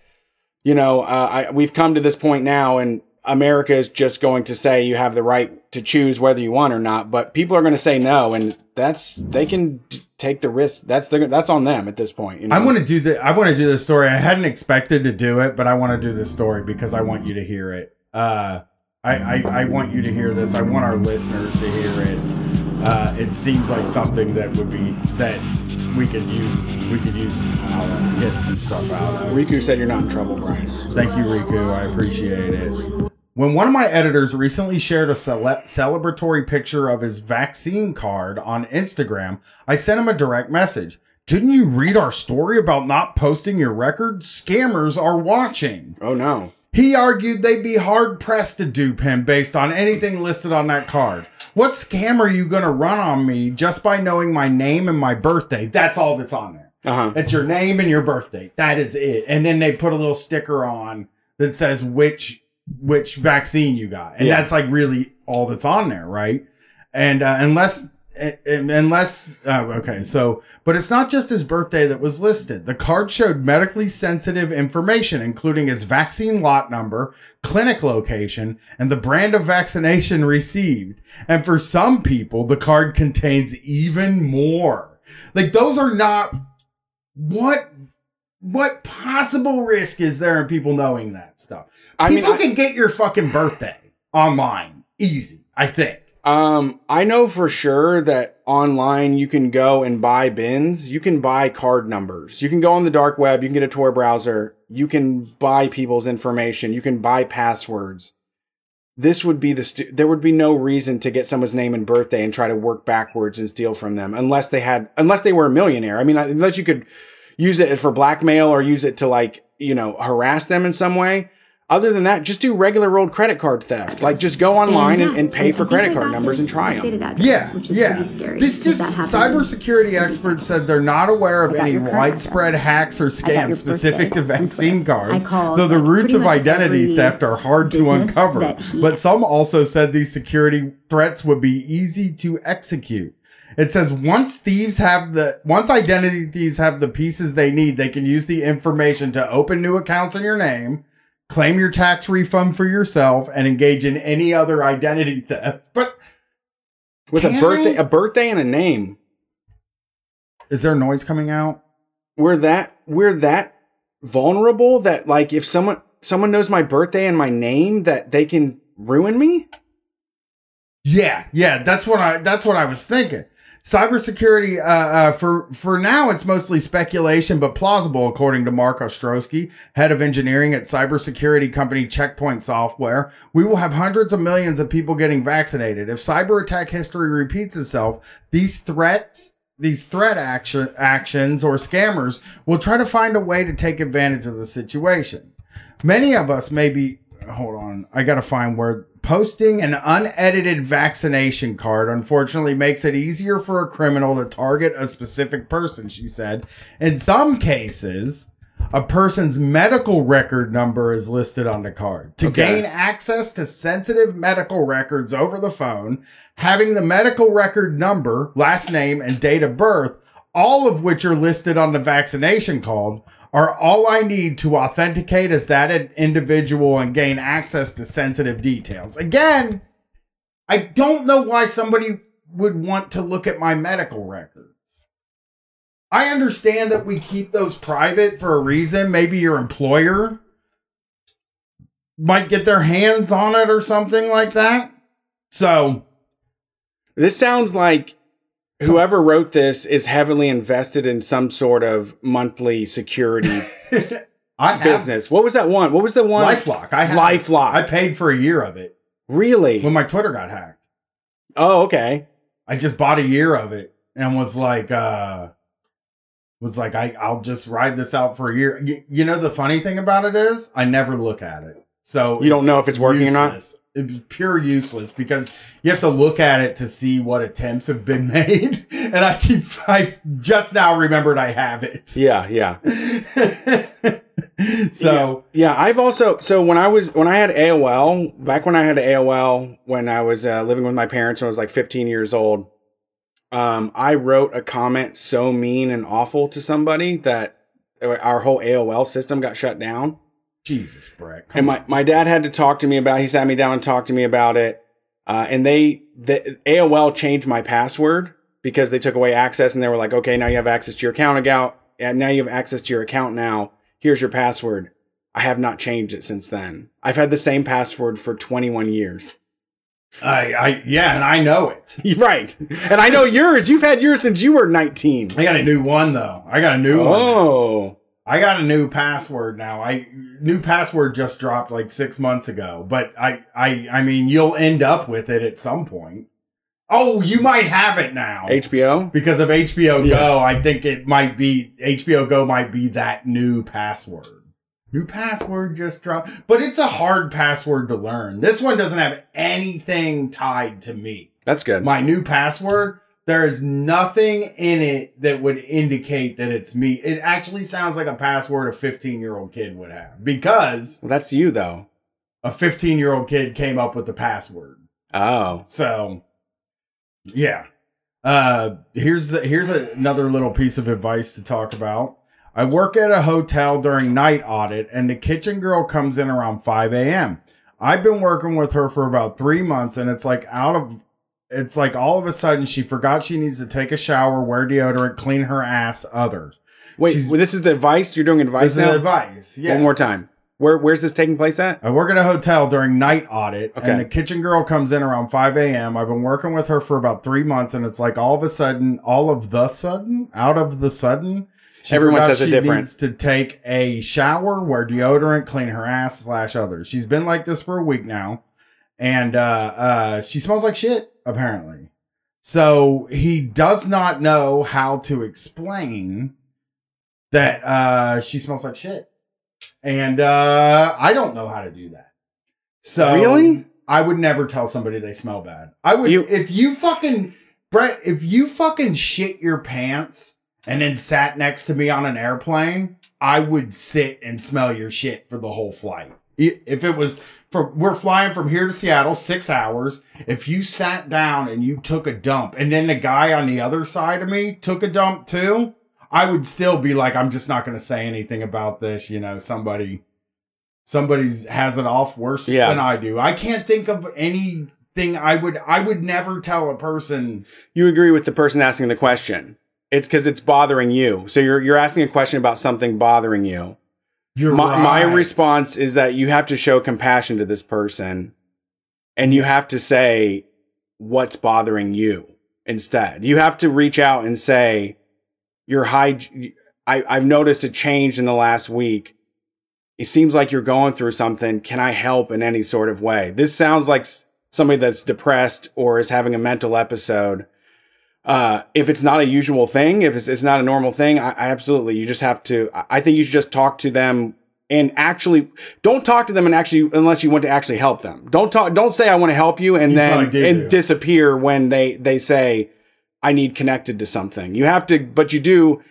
you know, uh, I, we've come to this point now, and America is just going to say you have the right to choose whether you want or not, but people are going to say no, and that's they can d- take the risk. That's the that's on them at this point. You know? I want to do the I want to do this story. I hadn't expected to do it, but I want to do this story because I want you to hear it. Uh, I, I I want you to hear this. I want our listeners to hear it. Uh, it seems like something that would be that we could use. We could use uh, get some stuff out. Riku said you're not in trouble, Brian. Thank you, Riku. I appreciate it. When one of my editors recently shared a cele- celebratory picture of his vaccine card on Instagram, I sent him a direct message. Didn't you read our story about not posting your record? Scammers are watching. Oh no. He argued they'd be hard pressed to dupe him based on anything listed on that card. What scam are you going to run on me just by knowing my name and my birthday? That's all that's on there. Uh huh. It's your name and your birthday. That is it. And then they put a little sticker on that says which which vaccine you got, and Yeah. that's like really all that's on there, right? And uh, unless uh, unless uh, okay, so but it's not just his birthday that was listed. The card showed medically sensitive information, including his vaccine lot number, clinic location, and the brand of vaccination received. And for some people, the card contains even more. Like those are not what what possible risk is there in people knowing that stuff? I mean, people I- can get your fucking birthday online easy, I think. Um, I know for sure that online you can go and buy bins. You can buy card numbers. You can go on the dark web. You can get a Tor browser. You can buy people's information. You can buy passwords. This would be the stu- there would be no reason to get someone's name and birthday and try to work backwards and steal from them unless they had unless they were a millionaire. I mean, unless you could use it for blackmail or use it to like you know harass them in some way. Other than that, just do regular old credit card theft. Like just go online and, and pay for credit card numbers and try them. Updated address, Yeah, which is yeah. pretty scary. This because just cybersecurity experts said they're not aware of any widespread address. hacks or I got your scams specific to vaccine cards. Called, Though the like, roots of identity theft are hard to uncover. But some also said these security threats would be easy to execute. It says once thieves have the once identity thieves have the pieces they need, they can use the information to open new accounts in your name, claim your tax refund for yourself, and engage in any other identity theft. But with a birthday, they? a birthday and a name. is there noise coming out? We're that we're that vulnerable that like if someone someone knows my birthday and my name that they can ruin me. Yeah, yeah, that's what I that's what I was thinking. Cybersecurity, uh, uh, for for now, it's mostly speculation, but plausible, according to Mark Ostrowski, head of engineering at cybersecurity company Check Point Software. We will have hundreds of millions of people getting vaccinated. If cyber attack history repeats itself, these threats, these threat action actions or scammers will try to find a way to take advantage of the situation. Many of us may be. Hold on, I gotta find where posting an unedited vaccination card unfortunately makes it easier for a criminal to target a specific person. She said, in some cases. A person's medical record number is listed on the card. To Okay. gain access to sensitive medical records over the phone, having the medical record number, last name, and date of birth, all of which are listed on the vaccination card, are all I need to authenticate as that individual and gain access to sensitive details. Again, I don't know why somebody would want to look at my medical records. I understand that we keep those private for a reason. Maybe your employer might get their hands on it or something like that. So, This sounds like whoever wrote this is heavily invested in some sort of monthly security I business. What was that one? What was the one? LifeLock. I have LifeLock. I paid for a year of it really? when my Twitter got hacked. oh, okay. I just bought a year of it and was like, uh, was like, I, I'll just ride this out for a year. Y- you know, the funny thing about it is I never look at it. So You don't know if it's working or not? Pure useless because you have to look at it to see what attempts have been made. And I keep, I just now remembered I have it. Yeah, yeah. so, Yeah, I've also so when I was when I had AOL back when I had AOL when I was uh, living with my parents when I was like 15 years old, um, I wrote a comment so mean and awful to somebody that our whole AOL system got shut down. Jesus, Brett. And my, my dad had to talk to me about. He sat me down and talked to me about it. Uh, and they the AOL changed my password because they took away access and they were like, okay, now you have access to your account account. And now you have access to your account. Now here's your password. I have not changed it since then. I've had the same password for 21 years. I, I, yeah, and I know it. right. And I know yours. You've had yours since you were 19. I got a new one though. I got a new one. Oh. I got a new password now. I new password just dropped like six months ago, but I, I, I mean, you'll end up with it at some point. Oh, you might have it now HBO? because of HBO Yeah. Go. I think it might be HBO Go might be that new password. New password just dropped, but it's a hard password to learn. This one doesn't have anything tied to me. That's good. My new password, there is nothing in it that would indicate that it's me. It actually sounds like a password a 15 year old kid would have because Well, that's you, though. a 15 year old kid came up with the password. Oh. So, yeah. Uh, here's the here's another little piece of advice to talk about. I work at a hotel during night audit, and the kitchen girl comes in around 5 a.m. I've been working with her for about three months, and it's like out of it's like all of a sudden she forgot she needs to take a shower, wear deodorant, clean her ass, other. Wait, She's- well, this is the advice? You're doing advice This is now? advice. Yeah. One more time. Where Where's this taking place at? I work at a hotel during night audit, Okay. and the kitchen girl comes in around 5 a.m. I've been working with her for about three months, and it's like all of a sudden, all of the sudden, out of the sudden, she Everyone forgot says it she different. needs to take a shower, wear deodorant, clean her ass slash others. She's been like this for a week now, and uh, uh, she smells like shit apparently. So he does not know how to explain that uh, she smells like shit and uh I don't know how to do that. So Really? I would never tell somebody they smell bad. I would You- if you fucking Brett, if you fucking shit your pants and then sat next to me on an airplane, I would sit and smell your shit for the whole flight. If it was from we're flying from here to Seattle, six hours. If you sat down and you took a dump, and then the guy on the other side of me took a dump too, I would still be like, I'm just not going to say anything about this. You know, somebody, somebody's has it off worse Yeah. than I do. I can't think of anything I would. I would never tell a person. You agree with the person asking the question. It's because it's bothering you. So you're you're asking a question about something bothering you. You're my, my response is that you have to show compassion to this person and you have to say what's bothering you instead. You have to reach out and say, Your high, I, I've noticed a change in the last week. It seems like you're going through something. Can I help in any sort of way? This sounds like somebody that's depressed or is having a mental episode. Uh, if it's not a usual thing, if it's, it's not a normal thing, I, I absolutely, you just have to, I- think you should just talk to them and actually don't talk to them and actually, unless you want to actually help them. Don't talk, don't say I want to help you and I then, and do. disappear when they, they say, I need connected to something. You have to, but you do,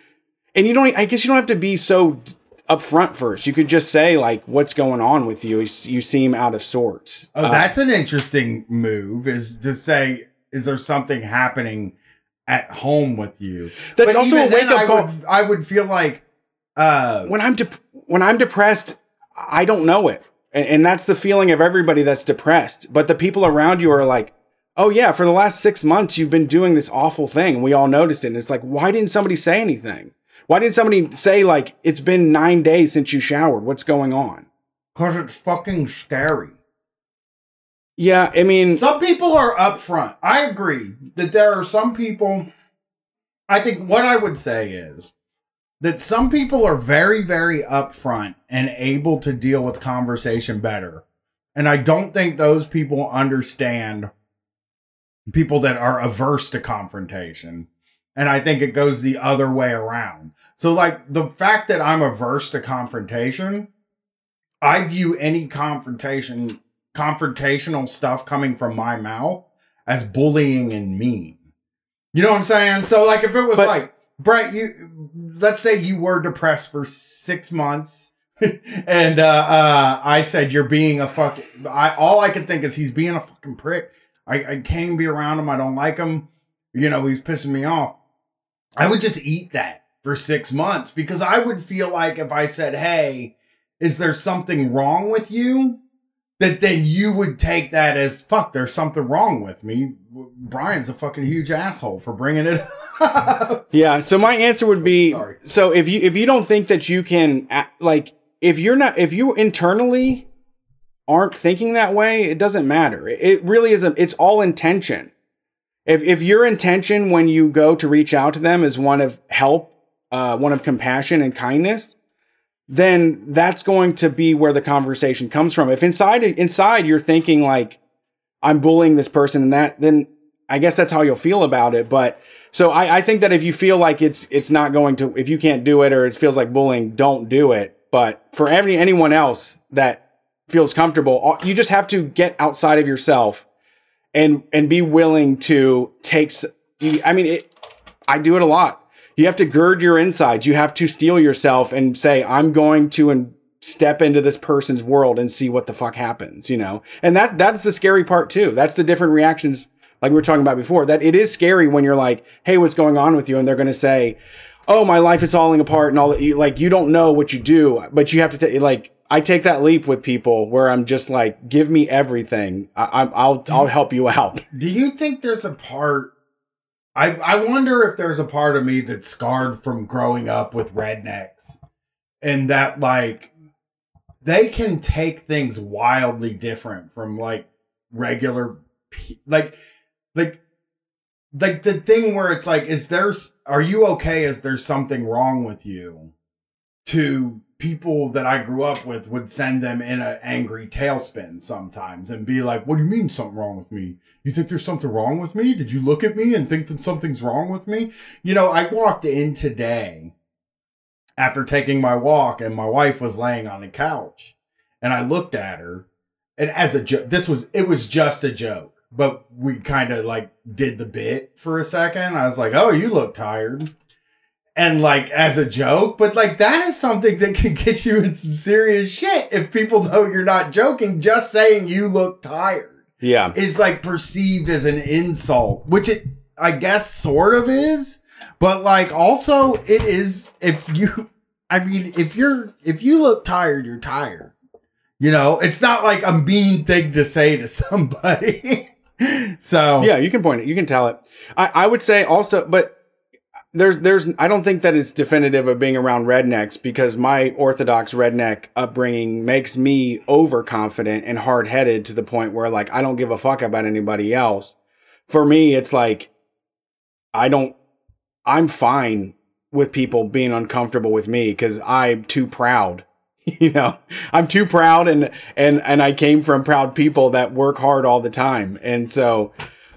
and you don't, I guess you don't have to be so upfront first. You could just say like, what's going on with you? You You seem out of sorts. Oh, Uh, that's an interesting move. Is to say, is there something happening at home with you? That's But also a wake-up call. Would, I would feel like, uh, when I'm dep- when I'm depressed, I don't know it, and, and that's the feeling of everybody that's depressed. But the people around you are like, "Oh yeah, for the last six months you've been doing this awful thing." We all noticed it. And it's like, why didn't somebody say anything? Why didn't somebody say like, "It's been nine days since you showered. What's going on?" cause it's fucking scary. Yeah, I mean, Some people are upfront. I agree that there are some people. I think what I would say is that some people are very, very upfront and able to deal with conversation better. And I don't think those people understand people that are averse to confrontation. And I think it goes the other way around. So, like, the fact that I'm averse to confrontation, I view any confrontation confrontational stuff coming from my mouth as bullying and mean. You know what I'm saying? So like if it was But- like Brett, you let's say you were depressed for six months and uh uh I said you're being a fucking I all I could think is he's being a fucking prick. I, I can't be around him. I don't like him. You know, he's pissing me off. I would just eat that for six months because I would feel like if I said, Hey, is there something wrong with you? That then you would take that as fuck. There's something wrong with me. Brian's a fucking huge asshole for bringing it up. Yeah. So my answer would be Sorry. so if you if you don't think that you can like if you're not if you internally aren't thinking that way, it doesn't matter. It- really is a it's all intention. If if your intention when you go to reach out to them is one of help, uh, one of compassion and kindness, then that's going to be where the conversation comes from. If inside inside you're thinking like I'm bullying this person and that, then I guess that's how you'll feel about it. But so I, I think that if you feel like it's it's not going to if you can't do it or it feels like bullying, don't do it. But for any anyone else that feels comfortable, you just have to get outside of yourself and and be willing to take. I mean, it, I do it a lot. You have to gird your insides. You have to steel yourself and say, "I'm going to and step into this person's world and see what the fuck happens." You know, and that that's the scary part too. That's the different reactions, like we were talking about before. That it is scary when you're like, "Hey, what's going on with you?" and they're going to say, "Oh, my life is falling apart," and all that. You, like you don't know what you do, but you have to take like. I take that leap with people where I'm just like, give me everything. I, I'll, I'll help you out. Do you think there's a part? I I wonder if there's a part of me that's scarred from growing up with rednecks, and that like they can take things wildly different from like regular, like like like the thing where it's like, is there's are you okay? Is there something wrong with you? To people that I grew up with would send them in an angry tailspin sometimes and be like, What do you mean something wrong with me? You think there's something wrong with me? Did you look at me and think that something's wrong with me? You know, I walked in today after taking my walk and my wife was laying on the couch and I looked at her and as a joke, this was, it was just a joke, but we kind of like did the bit for a second. I was like, Oh, you look tired and like as a joke, but like that is something that can get you in some serious shit if people know you're not joking. Just saying you look tired Yeah. is like perceived as an insult, which it I guess sort of is, but like also it is if you I mean if you're if you look tired, you're tired. You know, it's not like a mean thing to say to somebody. so Yeah, you can point it. You can tell it. I, I would say also, but there's there's I don't think that it's definitive of being around rednecks because my orthodox redneck upbringing makes me overconfident and hard headed to the point where like I don't give a fuck about anybody else. For me, it's like I don't. I'm fine with people being uncomfortable with me because I'm too proud. You know, I'm too proud, and and and I came from proud people that work hard all the time, and so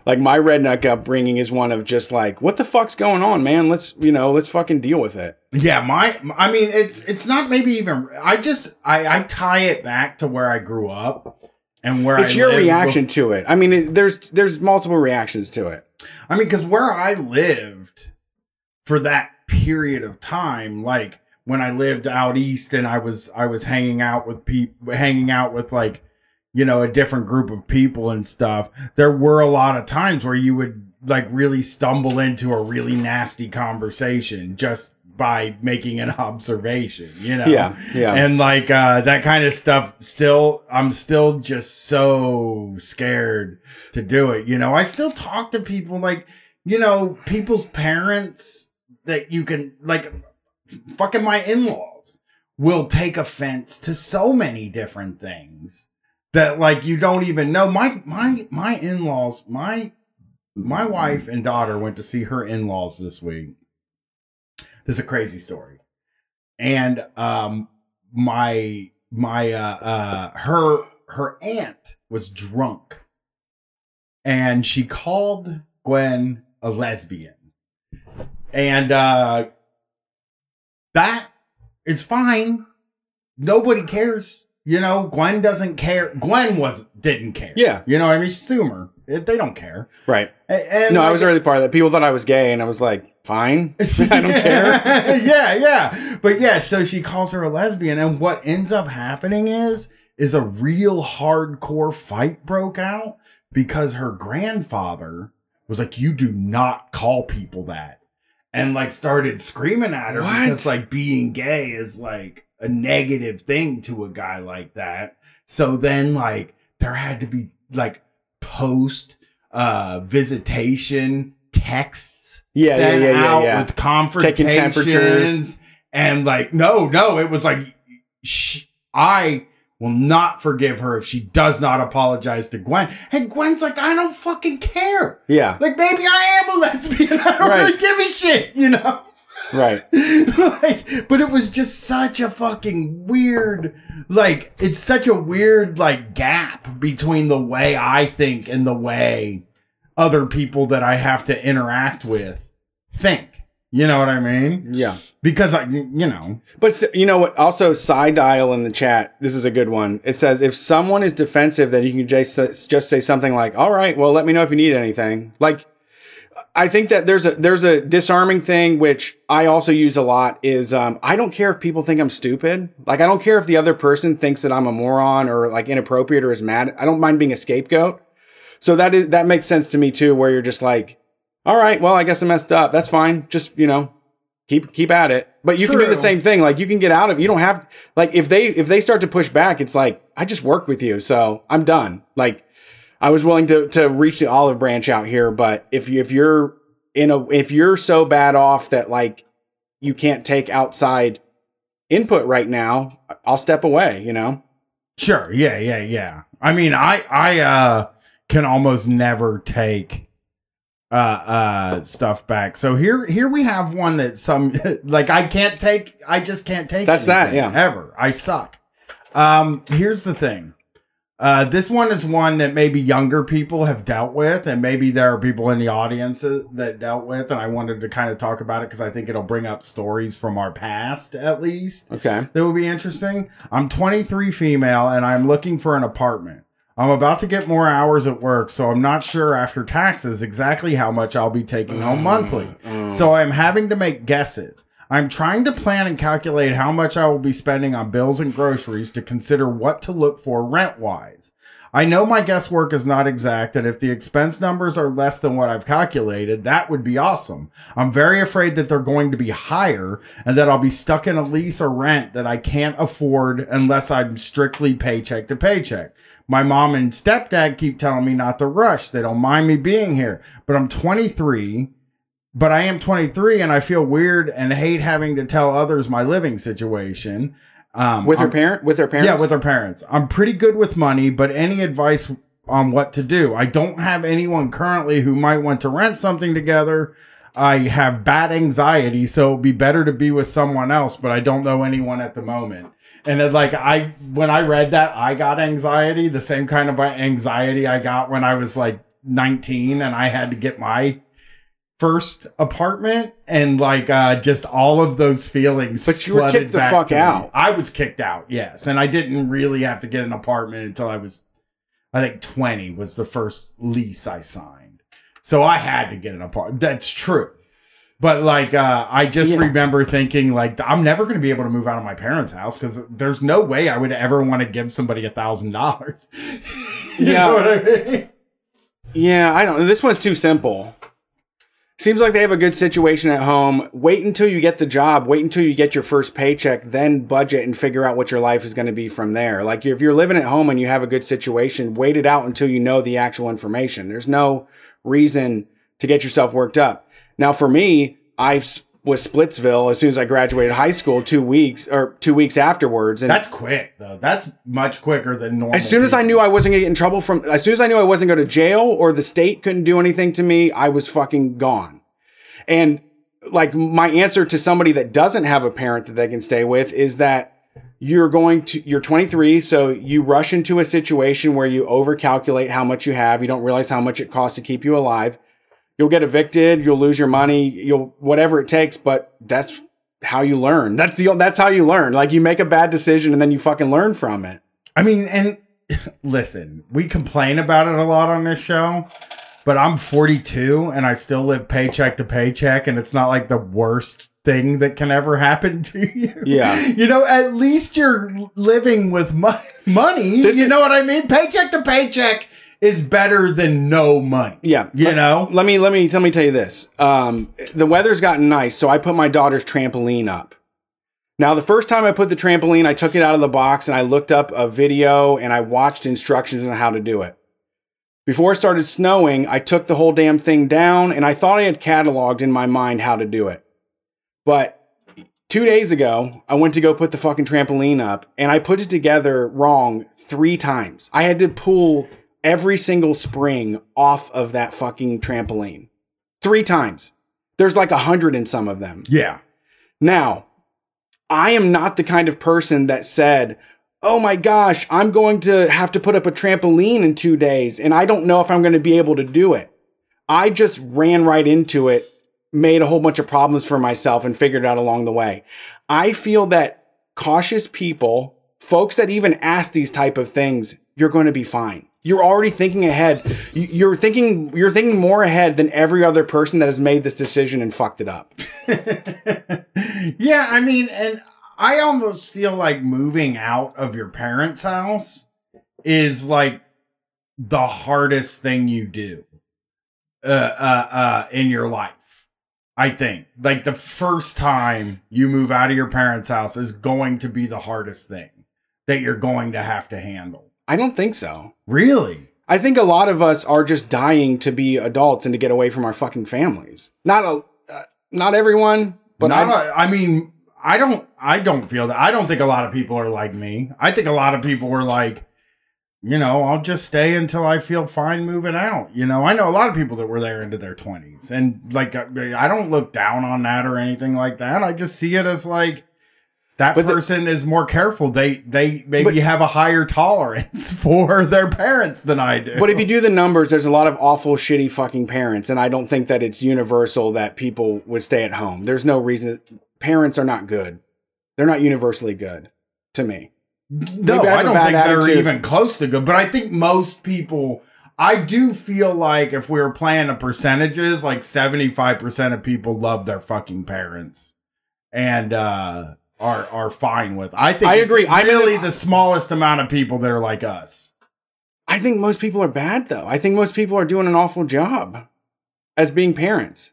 like my redneck upbringing is one of just like, what the fuck's going on, man? Let's you know, let's fucking deal with it. Yeah, my I mean it's it's not maybe even I just I I tie it back to where I grew up and where It's I your reaction to it. I mean, it, there's there's multiple reactions to it. I mean, because where I lived for that period of time, like when I lived out east and I was I was hanging out with people, hanging out with like you know a different group of people and stuff. There were a lot of times where you would like really stumble into a really nasty conversation just by making an observation. You know, Yeah, yeah. and like uh that kind of stuff still i'm still just so scared to do it you know i still talk to people like you know people's parents that you can like fucking my in-laws will take offense to so many different things that like you don't even know. My my my in-laws my my wife and daughter went to see her in-laws this week. This is a crazy story. And um my my uh uh her her aunt was drunk. And she called gwen a lesbian. And uh that is fine. Nobody cares you know gwen doesn't care gwen was didn't care Yeah. you know what i mean Sumer. It- they don't care Right. And No, I was really part of that. People thought I was gay, and I was like, fine. I don't care. yeah, yeah. But yeah, so she calls her a lesbian, and what ends up happening is is a real hardcore fight broke out because her grandfather was like, "You do not call people that," and like started screaming at her What? because like being gay is like a negative thing to a guy like that. So then like there had to be like post uh visitation texts Yeah, yeah, sent yeah, yeah, out yeah. with confrontations Taking temperatures. and like no no it was like sh- I will not forgive her if she does not apologize to Gwen. And Gwen's like, I don't fucking care. Yeah. Like maybe I am a lesbian. I don't Right. really give a shit, you know? Right. like, but it was just such a fucking weird, like, it's such a weird, like, gap between the way I think and the way other people that I have to interact with think. You know what I mean? Yeah. Because I, you know, But you know what? Also, side dial in the chat. This is a good one. It says if someone is defensive, then you can just just say something like, "All right, well, let me know if you need anything." Like, I think that there's a there's a disarming thing which I also use a lot. Is um, I don't care if people think I'm stupid. Like, I don't care if the other person thinks that I'm a moron or like inappropriate or is mad. I don't mind being a scapegoat. So that is that makes sense to me too. Where you're just like, "All right, well, I guess I messed up. That's fine. Just you know." keep keep at it but you can do the same thing like you can get out of you don't have like if they if they start to push back it's like i just worked with you so i'm done like i was willing to to reach the olive branch out here but if you if you're in a if you're so bad off that like you can't take outside input right now i'll step away you know Sure. Yeah, yeah, yeah. I mean, I I uh can almost never take uh uh stuff back. So here here we have one that some like I can't take I just can't take That's that, yeah. Ever. I suck. Um here's the thing. Uh this one is one that maybe younger people have dealt with and maybe there are people in the audience that dealt with and I wanted to kind of talk about it cuz I think it'll bring up stories from our past at least okay that would be interesting. I'm 23 female and I'm looking for an apartment. I'm about to get more hours at work, so I'm not sure after taxes exactly how much I'll be taking home monthly. Mm. So I'm having to make guesses. I'm trying to plan and calculate how much I will be spending on bills and groceries to consider what to look for rent wise. I know my guesswork is not exact, and if the expense numbers are less than what I've calculated, that would be awesome. I'm very afraid that they're going to be higher and that I'll be stuck in a lease or rent that I can't afford unless I'm strictly paycheck to paycheck. My mom and stepdad keep telling me not to rush. They don't mind me being here, but I'm 23 but I am 23 and I feel weird and hate having to tell others my living situation. Um, with her I'm- parent with her parents yeah, with her parents. I'm pretty good with money, but any advice on what to do? I don't have anyone currently who might want to rent something together. I have bad anxiety, so it'd be better to be with someone else, but I don't know anyone at the moment. And it, like I, when I read that, I got anxiety, the same kind of anxiety I got when I was like 19 and I had to get my first apartment and like uh just all of those feelings But you were kicked the fuck to me. out. I was kicked out, yes. And I didn't really have to get an apartment until I was I think 20 was the first lease I signed. So I had to get an apartment. That's true. But like uh I just Yeah. remember thinking like I'm never going to be able to move out of my parents' house cuz there's no way I would ever want to give somebody a $1000. you Yeah. know what I mean? Yeah, I don't. This one's too simple. Seems like they have a good situation at home. Wait until you get the job. Wait until you get your first paycheck. Then budget and figure out what your life is going to be from there. Like if you're living at home and you have a good situation, wait it out until you know the actual information. There's no reason to get yourself worked up. Now, for me, I s- was Splitsville as soon as I graduated high school. Two weeks or two weeks afterwards, and That's quick though. That's much quicker than normal. as soon as I knew I wasn't gonna get in trouble from, as soon as I knew I wasn't going to jail or the state couldn't do anything to me, I was fucking gone. And like my answer to somebody that doesn't have a parent that they can stay with is that you're going to, you're 23, so you rush into a situation where you overcalculate how much you have. You don't realize how much it costs to keep you alive. You'll get evicted. You'll lose your money. You'll whatever it takes, but that's how you learn. That's the that's how you learn. Like you make a bad decision and then you fucking learn from it. I mean, and listen, we complain about it a lot on this show, but I'm 42 and I still live paycheck to paycheck, and it's not like the worst thing that can ever happen to you. Yeah. You know, at least you're living with mo- money. This you know what I mean? Paycheck to paycheck is better than no money. Yeah. You know? Let me let me let me tell you this. Um, the weather's gotten nice, so I put my daughter's trampoline up. Now, the first time I put the trampoline, I took it out of the box and I looked up a video and I watched instructions on how to do it. Before it started snowing, I took the whole damn thing down and I thought I had cataloged in my mind how to do it. But two days ago, I went to go put the fucking trampoline up and I put it together wrong three times. I had to pull every single spring off of that fucking trampoline three times. There's like a hundred in some of them. Yeah. Now, I am not the kind of person that said, Oh my gosh, I'm going to have to put up a trampoline in two days and I don't know if I'm going to be able to do it. I just ran right into it, made a whole bunch of problems for myself and figured it out along the way. I feel that cautious people, folks that even ask these type of things, you're going to be fine. You're already thinking ahead. You're thinking you're thinking more ahead than every other person that has made this decision and fucked it up. yeah, I mean, and I almost feel like moving out of your parents' house is like the hardest thing you do uh, uh, uh, in your life. I think like the first time you move out of your parents' house is going to be the hardest thing that you're going to have to handle. I don't think so. Really? I think a lot of us are just dying to be adults and to get away from our fucking families. Not a, uh, not everyone, but Not I, a- I mean, I don't. I don't feel that. I don't think a lot of people are like me. I think a lot of people were like, you know, I'll just stay until I feel fine moving out. You know, I know a lot of people that were there into their twenties, and like, I I don't look down on that or anything like that. I just see it as like. That But the- person is more careful. They they maybe But- have a higher tolerance for their parents than I do. but if you do the numbers, there's a lot of awful, shitty fucking parents, and I don't think that it's universal that people would stay at home. There's no reason. Parents are not good. They're not universally good to me. No, I a don't think they're even close to good. But I think most people, I do feel like if we were playing the percentages, like 75% of people love their fucking parents and uh, are are fine with. I think I it's agree. I'm really the- smallest amount of people that are like us. I think most people are bad, though. I think most people are doing an awful job as being parents.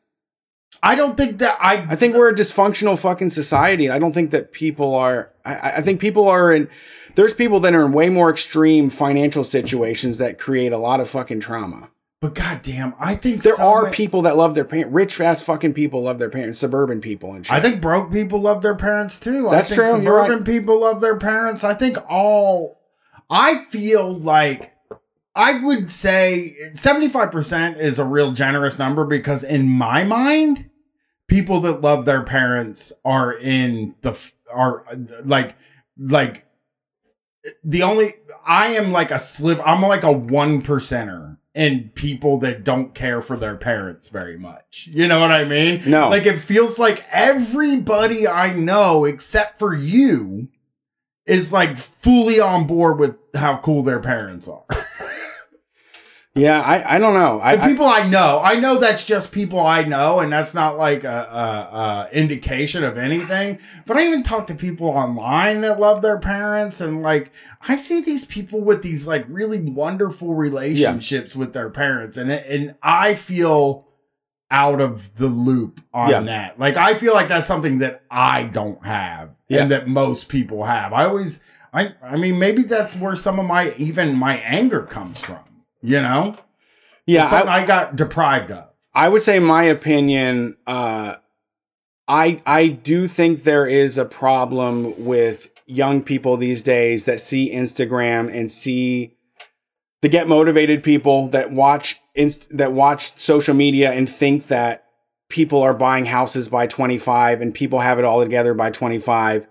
I don't think that I. I think we're a dysfunctional fucking society. and I don't think that people are. I, I think people are in. There's people that are in way more extreme financial situations that create a lot of fucking trauma. But goddamn, I think There are people that love their parents. Rich, fast fucking people love their parents. Suburban people and shit. I think broke people love their parents too. That's I think true, Suburban people love their parents. I think all. I feel like I would say seventy-five percent is a real generous number because in my mind, people that love their parents are in the are like like the only I am like a sliver. I'm like a one percenter in people that don't care for their parents very much. You know what I mean? No. Like it feels like everybody I know except for you is like fully on board with how cool their parents are. yeah, I, I don't know. I, The I, people I know, I know that's just people I know, and that's not like a, a, a indication of anything. But I even talk to people online that love their parents, and like I see these people with these like really wonderful relationships with their parents, and it, and I feel out of the loop on Yeah. that. Like I feel like that's something that I don't have, Yeah. and that most people have. I always, I, I mean, maybe that's where some of my even my anger comes from. You know. yeah, I, I, got deprived of. I would say my opinion. Uh, I I do think there is a problem with young people these days that see Instagram and see the get motivated people that watch inst- that watch social media and think that people are buying houses by 25 and people have it all together by 25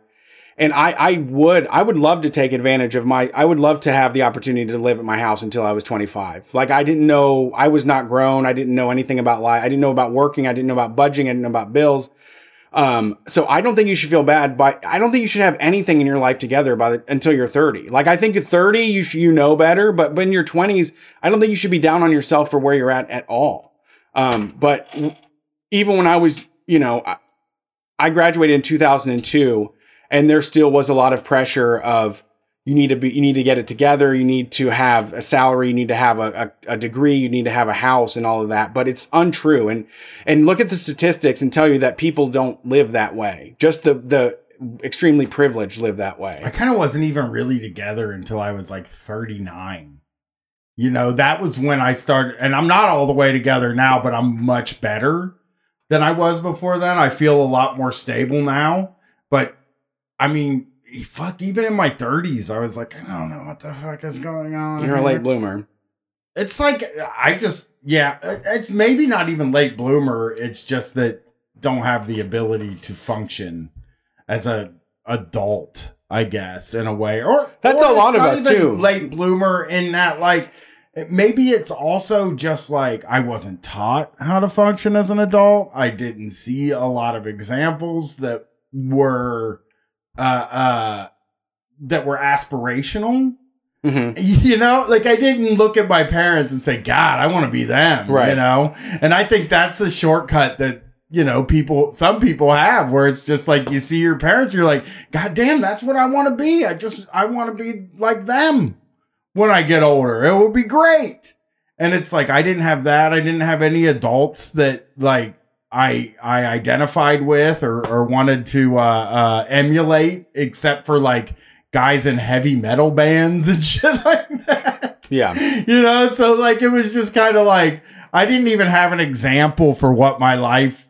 and I, I would I would love to take advantage of my I would love to have the opportunity to live at my house until I was 25. Like I didn't know I was not grown. I didn't know anything about life. I didn't know about working. I didn't know about budgeting. I didn't know about bills. Um, so I don't think you should feel bad, but I don't think you should have anything in your life together by the, until you're 30. Like I think at 30 you sh- you know better, but but in your 20s, I don't think you should be down on yourself for where you're at at all. Um, but even when I was, you know, I, I graduated in 2002 and there still was a lot of pressure of you need to be you need to get it together you need to have a salary you need to have a, a, a degree you need to have a house and all of that but it's untrue and and look at the statistics and tell you that people don't live that way just the the extremely privileged live that way. I kind of wasn't even really together until I was like 39. You know, that was when I started, and I'm not all the way together now, but I'm much better than I was before then. I feel a lot more stable now. But I mean, fuck, even in my 30s, I was like, I don't know what the fuck is going on. You're a late bloomer. It's like I just yeah, it's maybe not even late bloomer. It's just that don't have the ability to function as a adult, I guess, in a way. Or That's or a lot of us, too. Late bloomer in that like maybe it's also just like I wasn't taught how to function as an adult. I didn't see a lot of examples that were uh uh that were aspirational. Hmm you know like i didn't look at my parents and say god i want to be them Right. you know? And i think that's a shortcut that you know people some people have where it's just like you see your parents you're like god damn that's what i want to be. I just i want to be like them when i get older. It will be great. And it's like i didn't have that. I didn't have any adults that like I I identified with or or wanted to uh, uh, emulate, except for like guys in heavy metal bands and shit like that. Yeah. You know, so like it was just kind of like I didn't even have an example for what my life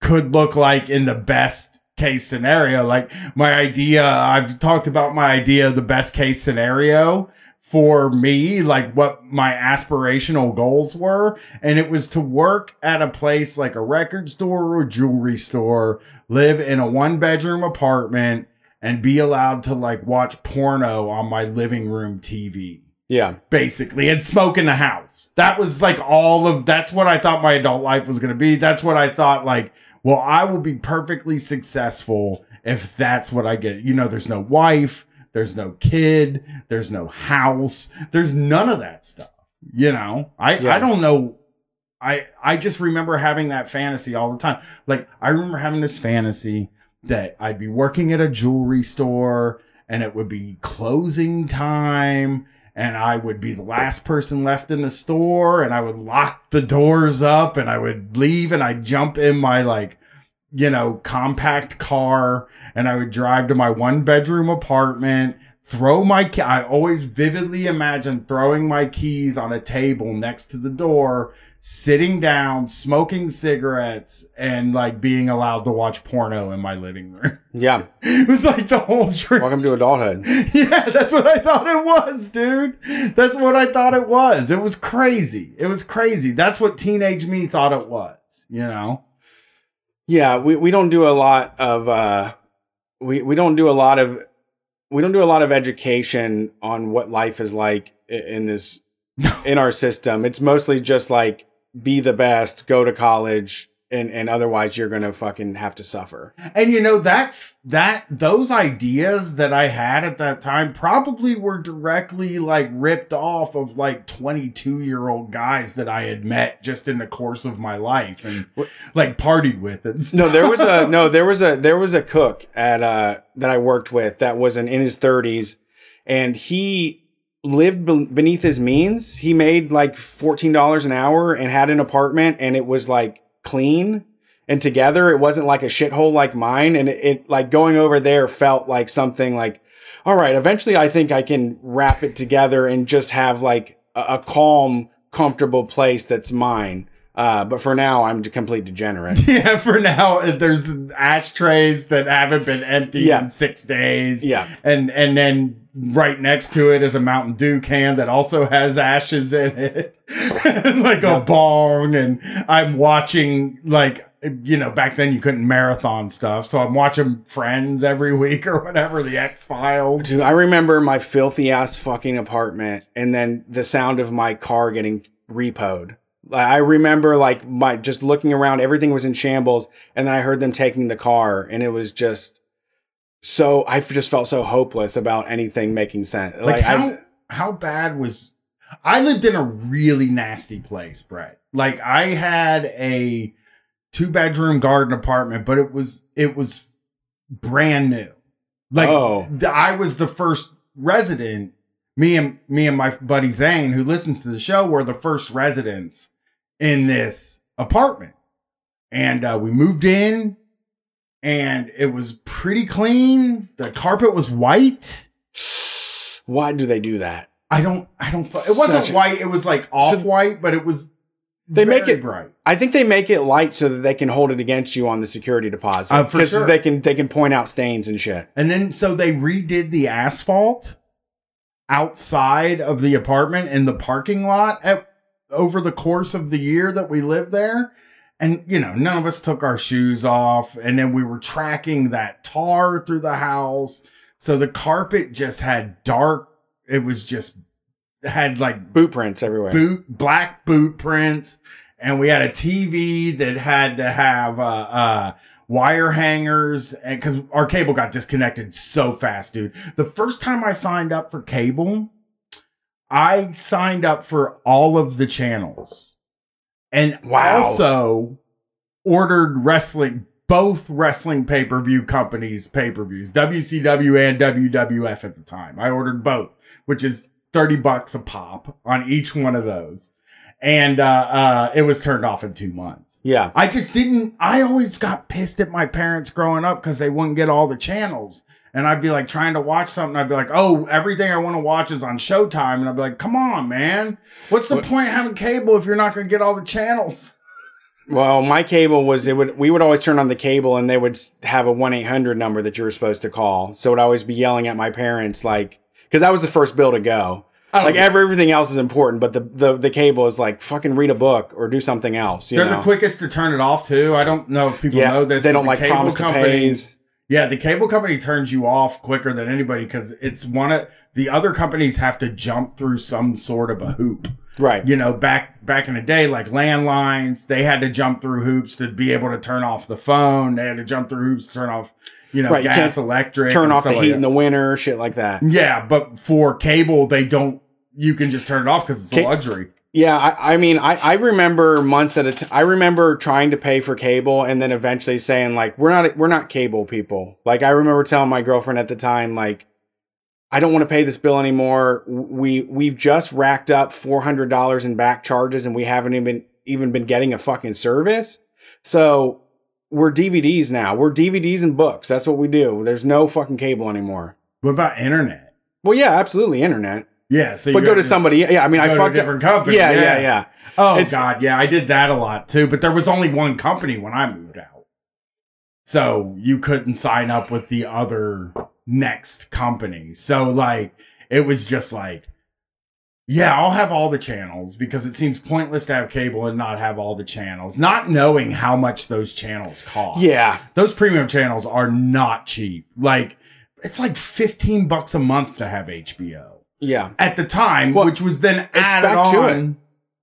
could look like in the best case scenario. Like my idea, I've talked about my idea of the best case scenario for me, like what my aspirational goals were. And it was to work at a place like a record store or jewelry store, live in a one bedroom apartment, and be allowed to like watch porno on my living room TV Yeah. basically and smoke in the house. That was like all of that's what I thought my adult life was going to be. That's what I thought like, well, I will be perfectly successful if that's what I get. You know, there's no wife, there's no kid, there's no house, there's none of that stuff. You know, I Yeah. I don't know I I just remember having that fantasy all the time. Like I remember having this fantasy that I'd be working at a jewelry store and it would be closing time and I would be the last person left in the store and I would lock the doors up and I would leave and I'd jump in my like you know compact car and I would drive to my one bedroom apartment throw my key I always vividly imagine throwing my keys on a table next to the door sitting down smoking cigarettes and like being allowed to watch porno in my living room Yeah. it was like the whole dream Welcome to adulthood. yeah, that's what I thought it was, dude. That's what I thought it was. It was crazy. It was crazy. That's what teenage me thought it was, you know? Yeah, we, we don't do a lot of uh we, we don't do a lot of we don't do a lot of education on what life is like in this in our system. It's mostly just like be the best, go to college, and and otherwise you're gonna fucking have to suffer. And you know that that those ideas that I had at that time probably were directly like ripped off of like 22-year-old guys that I had met just in the course of my life and like partied with and stuff. No, there was a no, there was a there was a cook at uh that I worked with that was in, in his 30s and he lived beneath his means. He made like $14 an hour and had an apartment and it was like clean and together. It wasn't like a shithole like mine and it, it like going over there felt like something like all right, eventually I think I can wrap it together and just have like a, a calm, comfortable place that's mine. Uh, but for now, I'm a complete degenerate. Yeah, for now uh, there's ashtrays that haven't been emptied Yeah. in 6 days. Yeah. and and then right next to it is a Mountain Dew can that also has ashes in it, like a bong. And I'm watching like you know back then you couldn't marathon stuff, so I'm watching Friends every week or whatever, the X Files. Dude, I remember my filthy ass fucking apartment and then the sound of my car getting repoed. I remember like my just looking around, everything was in shambles, and then I heard them taking the car, and it was just so I just felt so hopeless about anything making sense. Like, Like, how I, how bad was? I lived in a really nasty place, Brett. Like I had a two bedroom garden apartment, but it was it was brand new. Like Oh. I was the first resident. Me and me and my buddy Zane, who listens to the show, were the first residents in this apartment, and uh, we moved in. and it was pretty clean. The carpet was white. Why do they do that? I don't. I don't. fu- It wasn't a- white. It was like off white, but it was. They make it- bright. I think they make it light so that they can hold it against you on the security deposit. Uh, for sure. they can they can point out stains and shit. And then so they redid the asphalt outside of the apartment in the parking lot at, over the course of the year that we lived there. And you know, none of us took our shoes off and then we were tracking that tar through the house. So the carpet just had dark it was just had like Boot prints everywhere. boot black boot prints and we had a tv that had to have uh uh wire hangers and because our cable got disconnected so fast dude the first time i signed up for cable i signed up for all of the channels and Wow. also ordered wrestling both wrestling pay-per-view companies pay-per-views wcw and wwf at the time i ordered both which is 30 bucks a pop on each one of those. And uh, uh, it was turned off in two months. Yeah. I just didn't, I always got pissed at my parents growing up because they wouldn't get all the channels. And I'd be like trying to watch something. I'd be like, oh, everything I want to watch is on Showtime. And I'd be like, come on, man. What's the What- point of having cable if you're not going to get all the channels? Well, my cable was it would we would always turn on the cable and they would have a one eight hundred number that you were supposed to call. So would always be yelling at my parents like because that was the first bill to go. Oh, like every, everything else is important, but the, the the cable is like fucking read a book or do something else. You They're know? the quickest to turn it off too. I don't know if people yeah, know this. they don't the like cable promise to companies-. Yeah, the cable company turns you off quicker than anybody because it's one of the other companies have to jump through some sort of a hoop. Right. You know, back back in the day, like landlines, they had to jump through hoops to be able to turn off the phone. They had to jump through hoops to turn off, you know, Right, you gas, can't electric, Turn off the like heat that. in the winter, shit like that. Yeah, but for cable, they don't. You can just turn it off because it's a Ca- luxury. Yeah, I, I mean, I, I remember months at a time. I remember trying to pay for cable and then eventually saying like, "We're not, we're not cable people." Like, I remember telling my girlfriend at the time, like, "I don't want to pay this bill anymore. We we've just racked up four hundred dollars in back charges and we haven't even even been getting a fucking service. So we're DVDs now. We're DVDs and books. That's what we do. There's no fucking cable anymore. What about internet? Well, yeah, absolutely, internet. Yeah, so But you go to somebody. Yeah, I mean, go I to a fucked up. different company. Yeah, yeah, yeah. Oh It's- God, yeah, I did that a lot too. But there was only one company when I moved out, so you couldn't sign up with the other next company. So like, it was just like, yeah, I'll have all the channels because it seems pointless to have cable and not have all the channels, not knowing how much those channels cost. Yeah, those premium channels are not cheap. Like, it's like fifteen bucks a month to have HBO yeah. at the time, Well, which was then added back to on.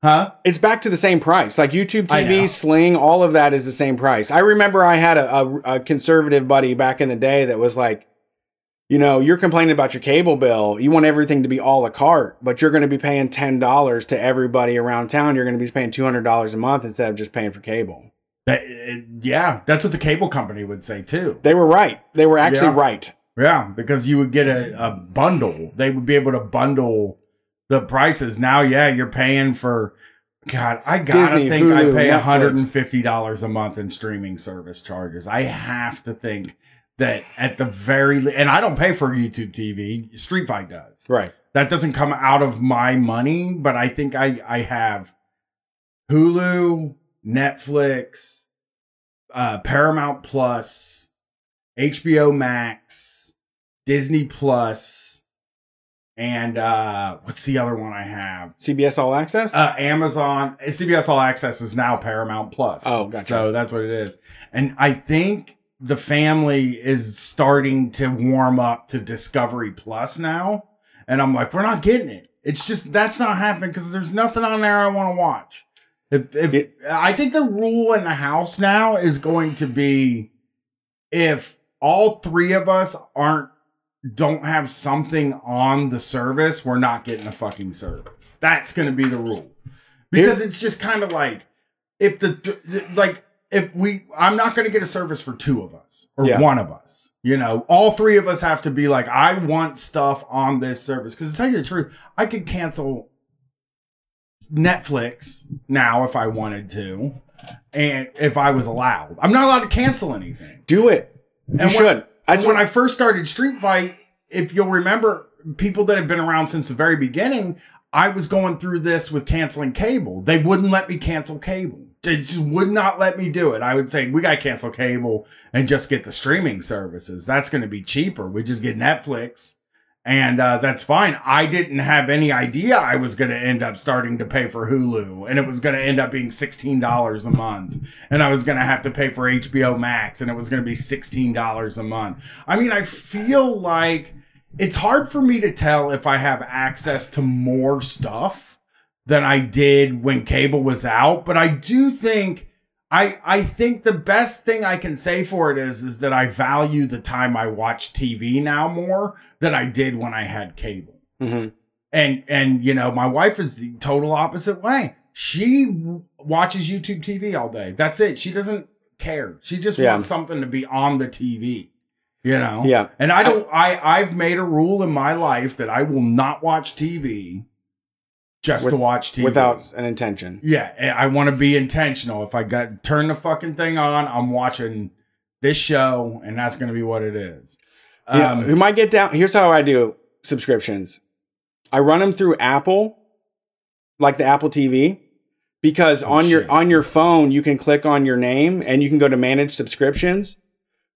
Huh? it's back to the same price. Like YouTube TV, Sling, all of that is the same price. I remember I had a, a, a conservative buddy back in the day that was like, you know, you're complaining about your cable bill. You want everything to be all a la carte, but you're going to be paying ten dollars to everybody around town. You're going to be paying two hundred dollars a month instead of just paying for cable. That- it- yeah, that's what the cable company would say too. They were right. They were actually Yeah. right. Yeah, because you would get a, a bundle. They would be able to bundle the prices. Now, yeah, you're paying for. God, I gotta Disney, think I pay hundred and fifty dollars a month in streaming service charges. I have to think that at the very le- and I don't pay for YouTube TV. Street Fight does. Right. That doesn't come out of my money, but I think I I have Hulu, Netflix, uh, Paramount Plus, HBO Max, Disney Plus, and uh, what's the other one I have? CBS All Access. Uh, Amazon, CBS All Access is now Paramount Plus. Oh, gotcha. So that's what it is. And I think the family is starting to warm up to Discovery Plus now. And I'm like, we're not getting it. It's just that's not happening because there's nothing on there I want to watch. If, if It- I think the rule in the house now is going to be if all three of us aren't don't have something on the service, we're not getting a fucking service. That's going to be the rule. Because it's just kind of like if the like if we I'm not going to get a service for two of us or Yeah. one of us. You know, all three of us have to be like I want stuff on this service cuz to tell you the truth, I could cancel Netflix now if I wanted to, and if I was allowed. I'm not allowed to cancel anything. Do it. You And should. when- And when I first started Street Fight, if you'll remember, people that have been around since the very beginning, I was going through this with canceling cable. They wouldn't let me cancel cable. They just would not let me do it. I would say, we got to cancel cable and just get the streaming services. That's going to be cheaper. We just get Netflix and uh, that's fine. I didn't have any idea I was going to end up starting to pay for Hulu, and it was going to end up being sixteen dollars a month, and I was going to have to pay for HBO Max, and it was going to be sixteen dollars a month. I mean, I feel like it's hard for me to tell if I have access to more stuff than I did when cable was out, but I do think. I, I think the best thing I can say for it is is that I value the time I watch TV now more than I did when I had cable. hmm And and you know, my wife is the total opposite way. She watches YouTube TV all day. That's it. She doesn't care. She just Yeah. wants something to be on the TV. You know? Yeah. And I don't I I've made a rule in my life that I will not watch TV just to watch TV. Without an intention. Yeah, I want to be intentional. If I got turn the fucking thing on, I'm watching this show, and that's going to be what it is. Yeah, Um, who might get down? Here's how I do subscriptions. I run them through Apple, like the Apple TV, because Oh, on your on your phone you can click on your name and you can go to manage subscriptions.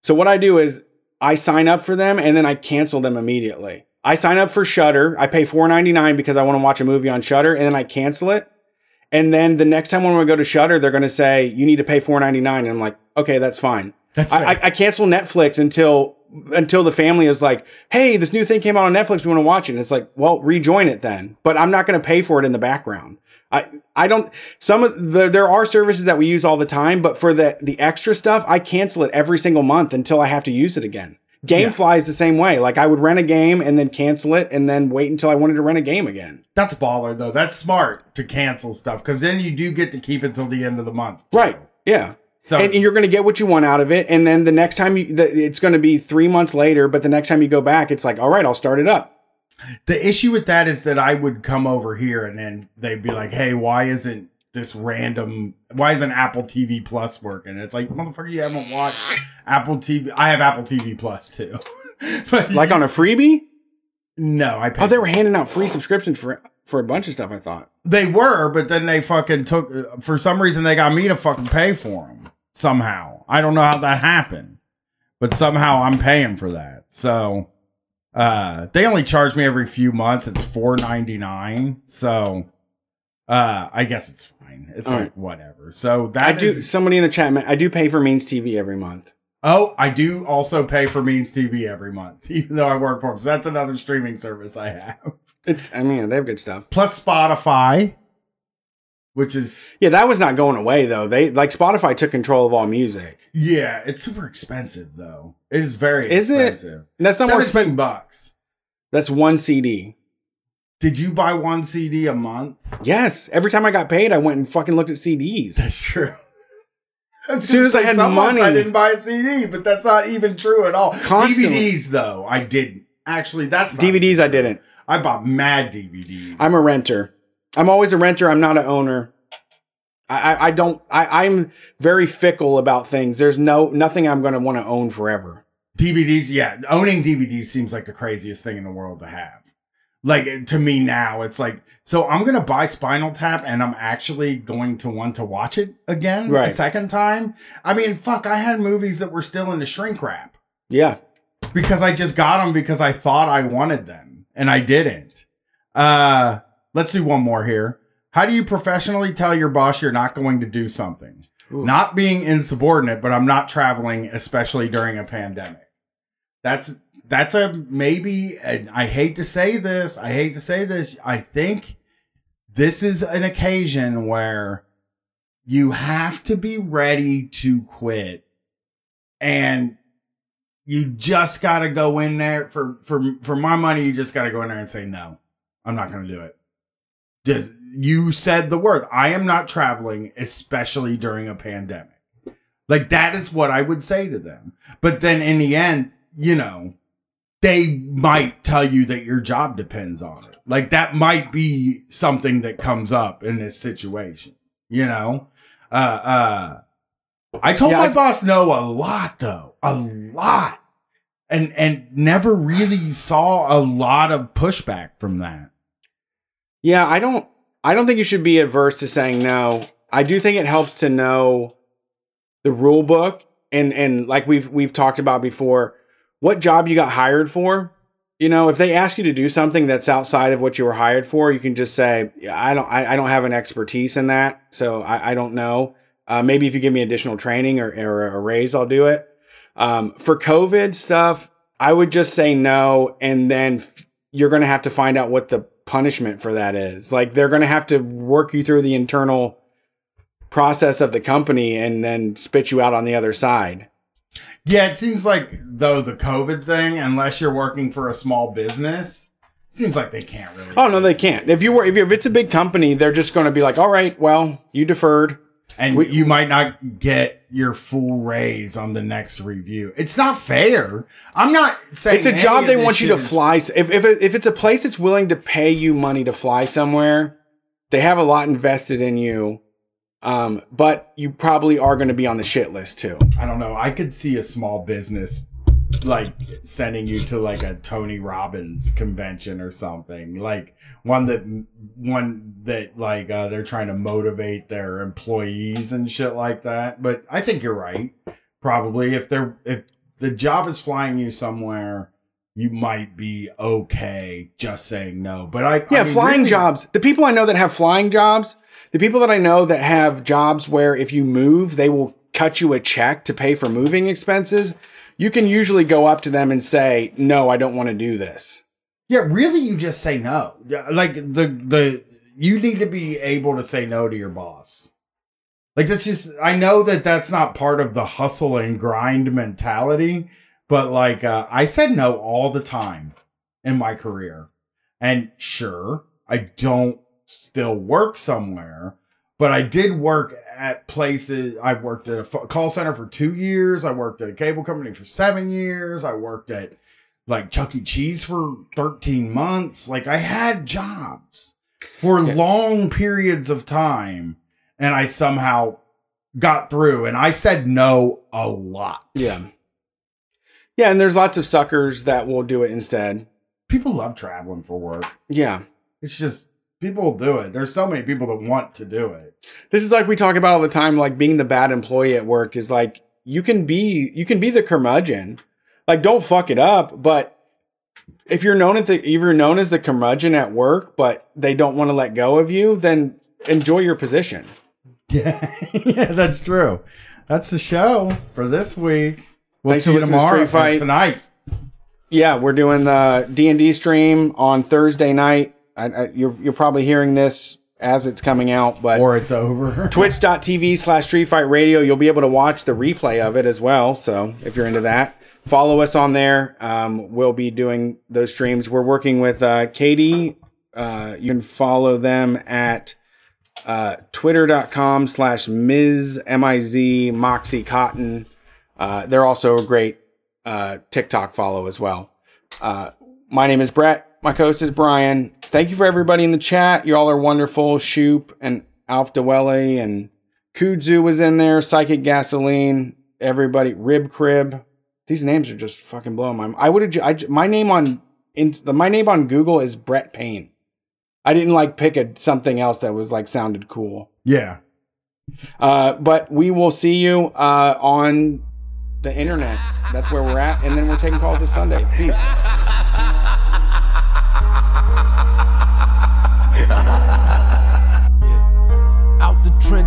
So what I do is I sign up for them and then I cancel them immediately. I sign up for Shudder. I pay $4.99 because I want to watch a movie on Shudder, and then I cancel it. And then the next time when we go to Shudder, they're going to say you need to pay $4.99, and I'm like, okay, that's fine. that's I, I. I cancel Netflix until until the family is like, "Hey, this new thing came out on Netflix. We want to watch it." And it's like, "Well, rejoin it then." But I'm not going to pay for it in the background. I I don't. Some of the there are services that we use all the time, but for the the extra stuff, I cancel it every single month until I have to use it again. GameFly is the same way. Like I would rent a game and then cancel it, and then wait until I wanted to rent a game again. that's baller though. That's smart to cancel stuff because then you do get to keep it till the end of the month. Right? Yeah. So and you're going to get what you want out of it. And then the next time you, the, it's going to be three months later, but the next time you go back, it's like, all right, I'll start it up. the issue with that is that I would come over here and then they'd be like, "Hey, why isn't this random? Why isn't Apple TV Plus working?" it's like, motherfucker, you haven't watched Apple TV. I have Apple TV Plus too. but Like on a freebie? no, I. Paid Oh, they were handing out free subscriptions for for a bunch of stuff. I thought. They were, but then they fucking took. For some reason, they got me to fucking pay for them somehow. I don't know how that happened, but somehow I'm paying for that. So, uh, they only charge me every few months. It's four ninety nine. So, uh, I guess it's fine. It's All like right. whatever. So that I do. is- Somebody in the chat, I do pay for Means TV every month. Oh, I do also pay for Means TV every month, even though I work for them. So that's another streaming service I have. It's. I mean, they have good stuff. Plus Spotify, which is Yeah, that was not going away though. They like Spotify took control of all music. Yeah, it's super expensive though. It is very Is expensive. And that's not Seventeen expensive. bucks. That's one CD. Did you buy one CD a month? Yes. Every time I got paid, I went and fucking looked at CDs. That's true. As soon as I had Some money. I didn't buy a CD, but that's not even true at all. Constantly. DVDs though, I didn't. Actually, that's not DVDs, I didn't. I bought mad DVDs. I'm a renter. I'm always a renter. I'm not an owner. I, I, I don't. I, I'm very fickle about things. There's no nothing I'm going to want to own forever. DVDs, yeah. Owning DVDs seems like the craziest thing in the world to have. Like to me now, it's like so I'm gonna buy Spinal Tap and I'm actually going to want to watch it again a Right. second time. I mean, fuck, I had movies that were still in the shrink wrap Yeah. because I just got them because I thought I wanted them and I didn't. Uh, let's do one more here. How do you professionally tell your boss you're not going to do something? Ooh. Not being insubordinate, but I'm not traveling, especially during a pandemic. That's that's a maybe. And I hate to say this. I hate to say this. I think this is an occasion where you have to be ready to quit, and you just got to go in there for for for my money. You just got to go in there and say no. I'm not going to do it. Just you said the word. I am not traveling, especially during a pandemic. Like that is what I would say to them. But then in the end, you know, they might tell you that your job depends on it. Like that might be something that comes up in this situation, you know? Uh, uh, I told Yeah, my I've- boss no a lot though, a lot. And, and never really saw a lot of pushback from that. Yeah, I don't I don't think you should be adverse to saying no. I do think it helps to know the rule book and and like we've we've talked about before, what job you got hired for. You know, if they ask you to do something that's outside of what you were hired for, you can just say, I don't I, I don't have an expertise in that, so I, I don't know. Uh, maybe if you give me additional training or, or a raise, I'll do it. Um, for COVID stuff, I would just say no, and then you're going to have to find out what the punishment for that is. Like they're going to have to work you through the internal process of the company and then spit you out on the other side. Yeah, it seems like though the COVID thing, unless you're working for a small business, seems like they can't really. Oh no, they can't. If you were, if, if it's a big company, they're just going to be like, all right, well, you deferred. and We- you might not get your full raise on the next review. It's not fair. I'm not saying It's a job they want you to fly. If if it, if it's a place that's willing to pay you money to fly somewhere, they have a lot invested in you. Um, but you probably are going to be on the shit list too. I don't know. I could see a small business like sending you to like a Tony Robbins convention or something, like one that one that like uh, they're trying to motivate their employees and shit like that. But I think you're right. Probably if they're if the job is flying you somewhere. You might be okay just saying no, but I Yeah, I mean, flying really- jobs. The people I know that have flying jobs, the people that I know that have jobs where if you move, they will cut you a check to pay for moving expenses. You can usually go up to them and say, "No, I don't want to do this." Yeah, really, you just say no. Like the the you need to be able to say no to your boss. Like that's just I know that that's not part of the hustle and grind mentality, but like uh, I said no all the time in my career, and sure, I don't still work somewhere. But I did work at places. I worked at a call center for two years. I worked at a cable company for seven years. I worked at like Chuck E. Cheese for 13 months. Like I had jobs for Yeah. long periods of time and I somehow got through and I said no a lot. Yeah. Yeah, and there's lots of suckers that will do it instead. People love traveling for work. Yeah. It's just people do it. There's so many people that want to do it. This is like we talk about all the time like being the bad employee at work is like you can be you can be the curmudgeon. Like don't fuck it up, but if you're known at the if you're known as the curmudgeon at work, but they don't want to let go of you, then enjoy your position. Yeah, yeah, that's true. That's the show for this week. We'll Thanks see you to tomorrow Street Fight. tonight. Yeah, we're doing the D and D stream on Thursday night. I, I, you're you're probably hearing this as it's coming out, but Or it's over. twitch.tv slash street fight radio. You'll be able to watch the replay of it as well. So if you're into that follow us on there. Um, we'll be doing those streams. We're working with uh, katie. Uh, you can follow them at uh, twitter.com slash ms m-i-z moxie cotton. Uh, they're also a great uh, tiktok follow as well. Uh, my name is brett my co-host is brian thank you for everybody in the chat you all are wonderful shoop and alf dwelle and kudzu was in there psychic gasoline everybody rib crib these names are just fucking blowing my mind i would have my name on in, the, my name on google is brett payne i didn't like pick a something else that was like sounded cool Yeah. uh, but we will see you uh, on the internet. That's where we're at. And then we're taking calls this Sunday. Peace.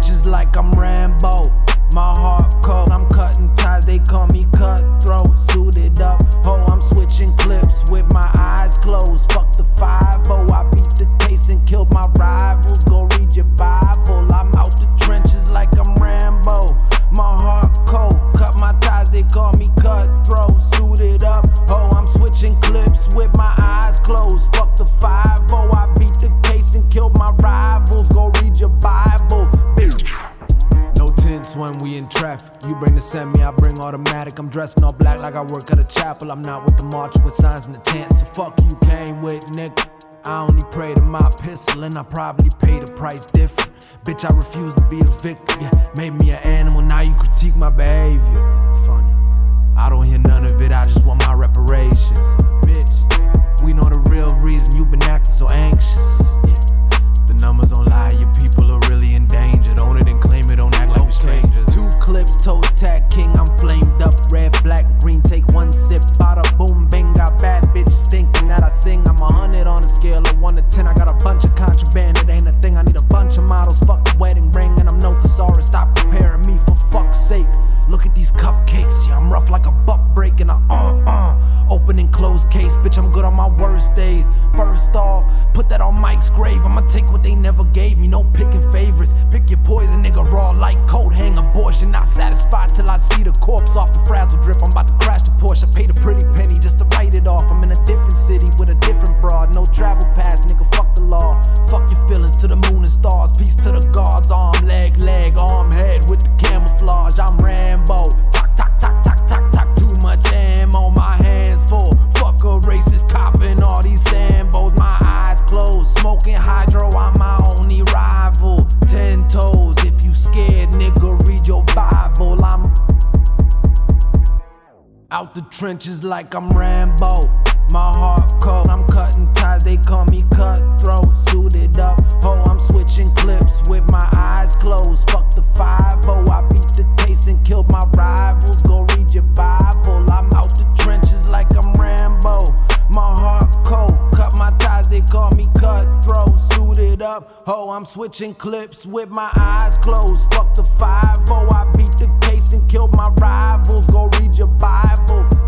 Trenches like I'm Rambo. My heart cold, I'm cutting ties, they call me cutthroat. Suited up, oh, I'm switching clips with my eyes closed. Fuck the 5 oh, I beat the case and killed my rivals. Go read your Bible. I'm out the trenches like I'm Rambo. My heart cold, cut my ties, they call me cutthroat. Suited up, oh, I'm switching clips with my eyes closed. Fuck the 5 oh, I beat the case and killed my rivals. When we in traffic. You bring the semi, I bring automatic. I'm dressed all black like I work at a chapel. I'm not with the march with signs and the chants. So fuck you came with, nigga. I only pray to my pistol and I probably pay the price different. Bitch, I refuse to be a victim. Yeah, made me an animal, now you critique my behavior. Funny. I don't hear none of it, I just want my reparations. Bitch, we know the real reason you've been acting so anxious. Yeah. The numbers don't lie, your people are really in danger, don't it? Include clips, toe tag king, I'm flamed up. Red, black, green, take one sip. Bada boom, bang, got bad bitches thinking that I sing. I'm a hundred on a scale of one to ten. I got a bunch of contraband, it ain't a thing. I need a bunch of models, fuck a wedding ring, and I'm no thesaurus. Stop comparing me for fuck's sake. Look at these cupcakes, yeah, I'm rough like a buck break and I uh uh. Open and close case, bitch, I'm good on my worst days. First off, put that on Mike's grave. I'ma take what they never gave me, no picking favorites. Pick your poison, nigga, raw like coat hang abortion. Not satisfied till I see the corpse off the frazzle drip. I'm about to crash the Porsche. I paid a pretty penny just to write it off. I'm in a different city with a different broad. No travel pass, nigga, fuck the law. Fuck your feelings to the moon and stars. Peace to the gods. Arm, leg, leg, arm, head with the camouflage. I'm Rambo. Talk, talk, talk, copping all these sambos. My eyes closed. Smoking hydro, I'm my only rival. Ten toes, if you scared, nigga, read your Bible. I'm out the trenches like I'm Rambo. My heart cold, I'm cutting ties, they call me cutthroat. Suited up, oh, I'm switching clips with my eyes closed. Fuck the 5 oh, I beat the case and killed my rivals. Go read your Bible, they call me cutthroat. Suited up, oh, I'm switching clips with my eyes closed. Fuck the 5 oh, I beat the case and killed my rivals. Go read your Bible.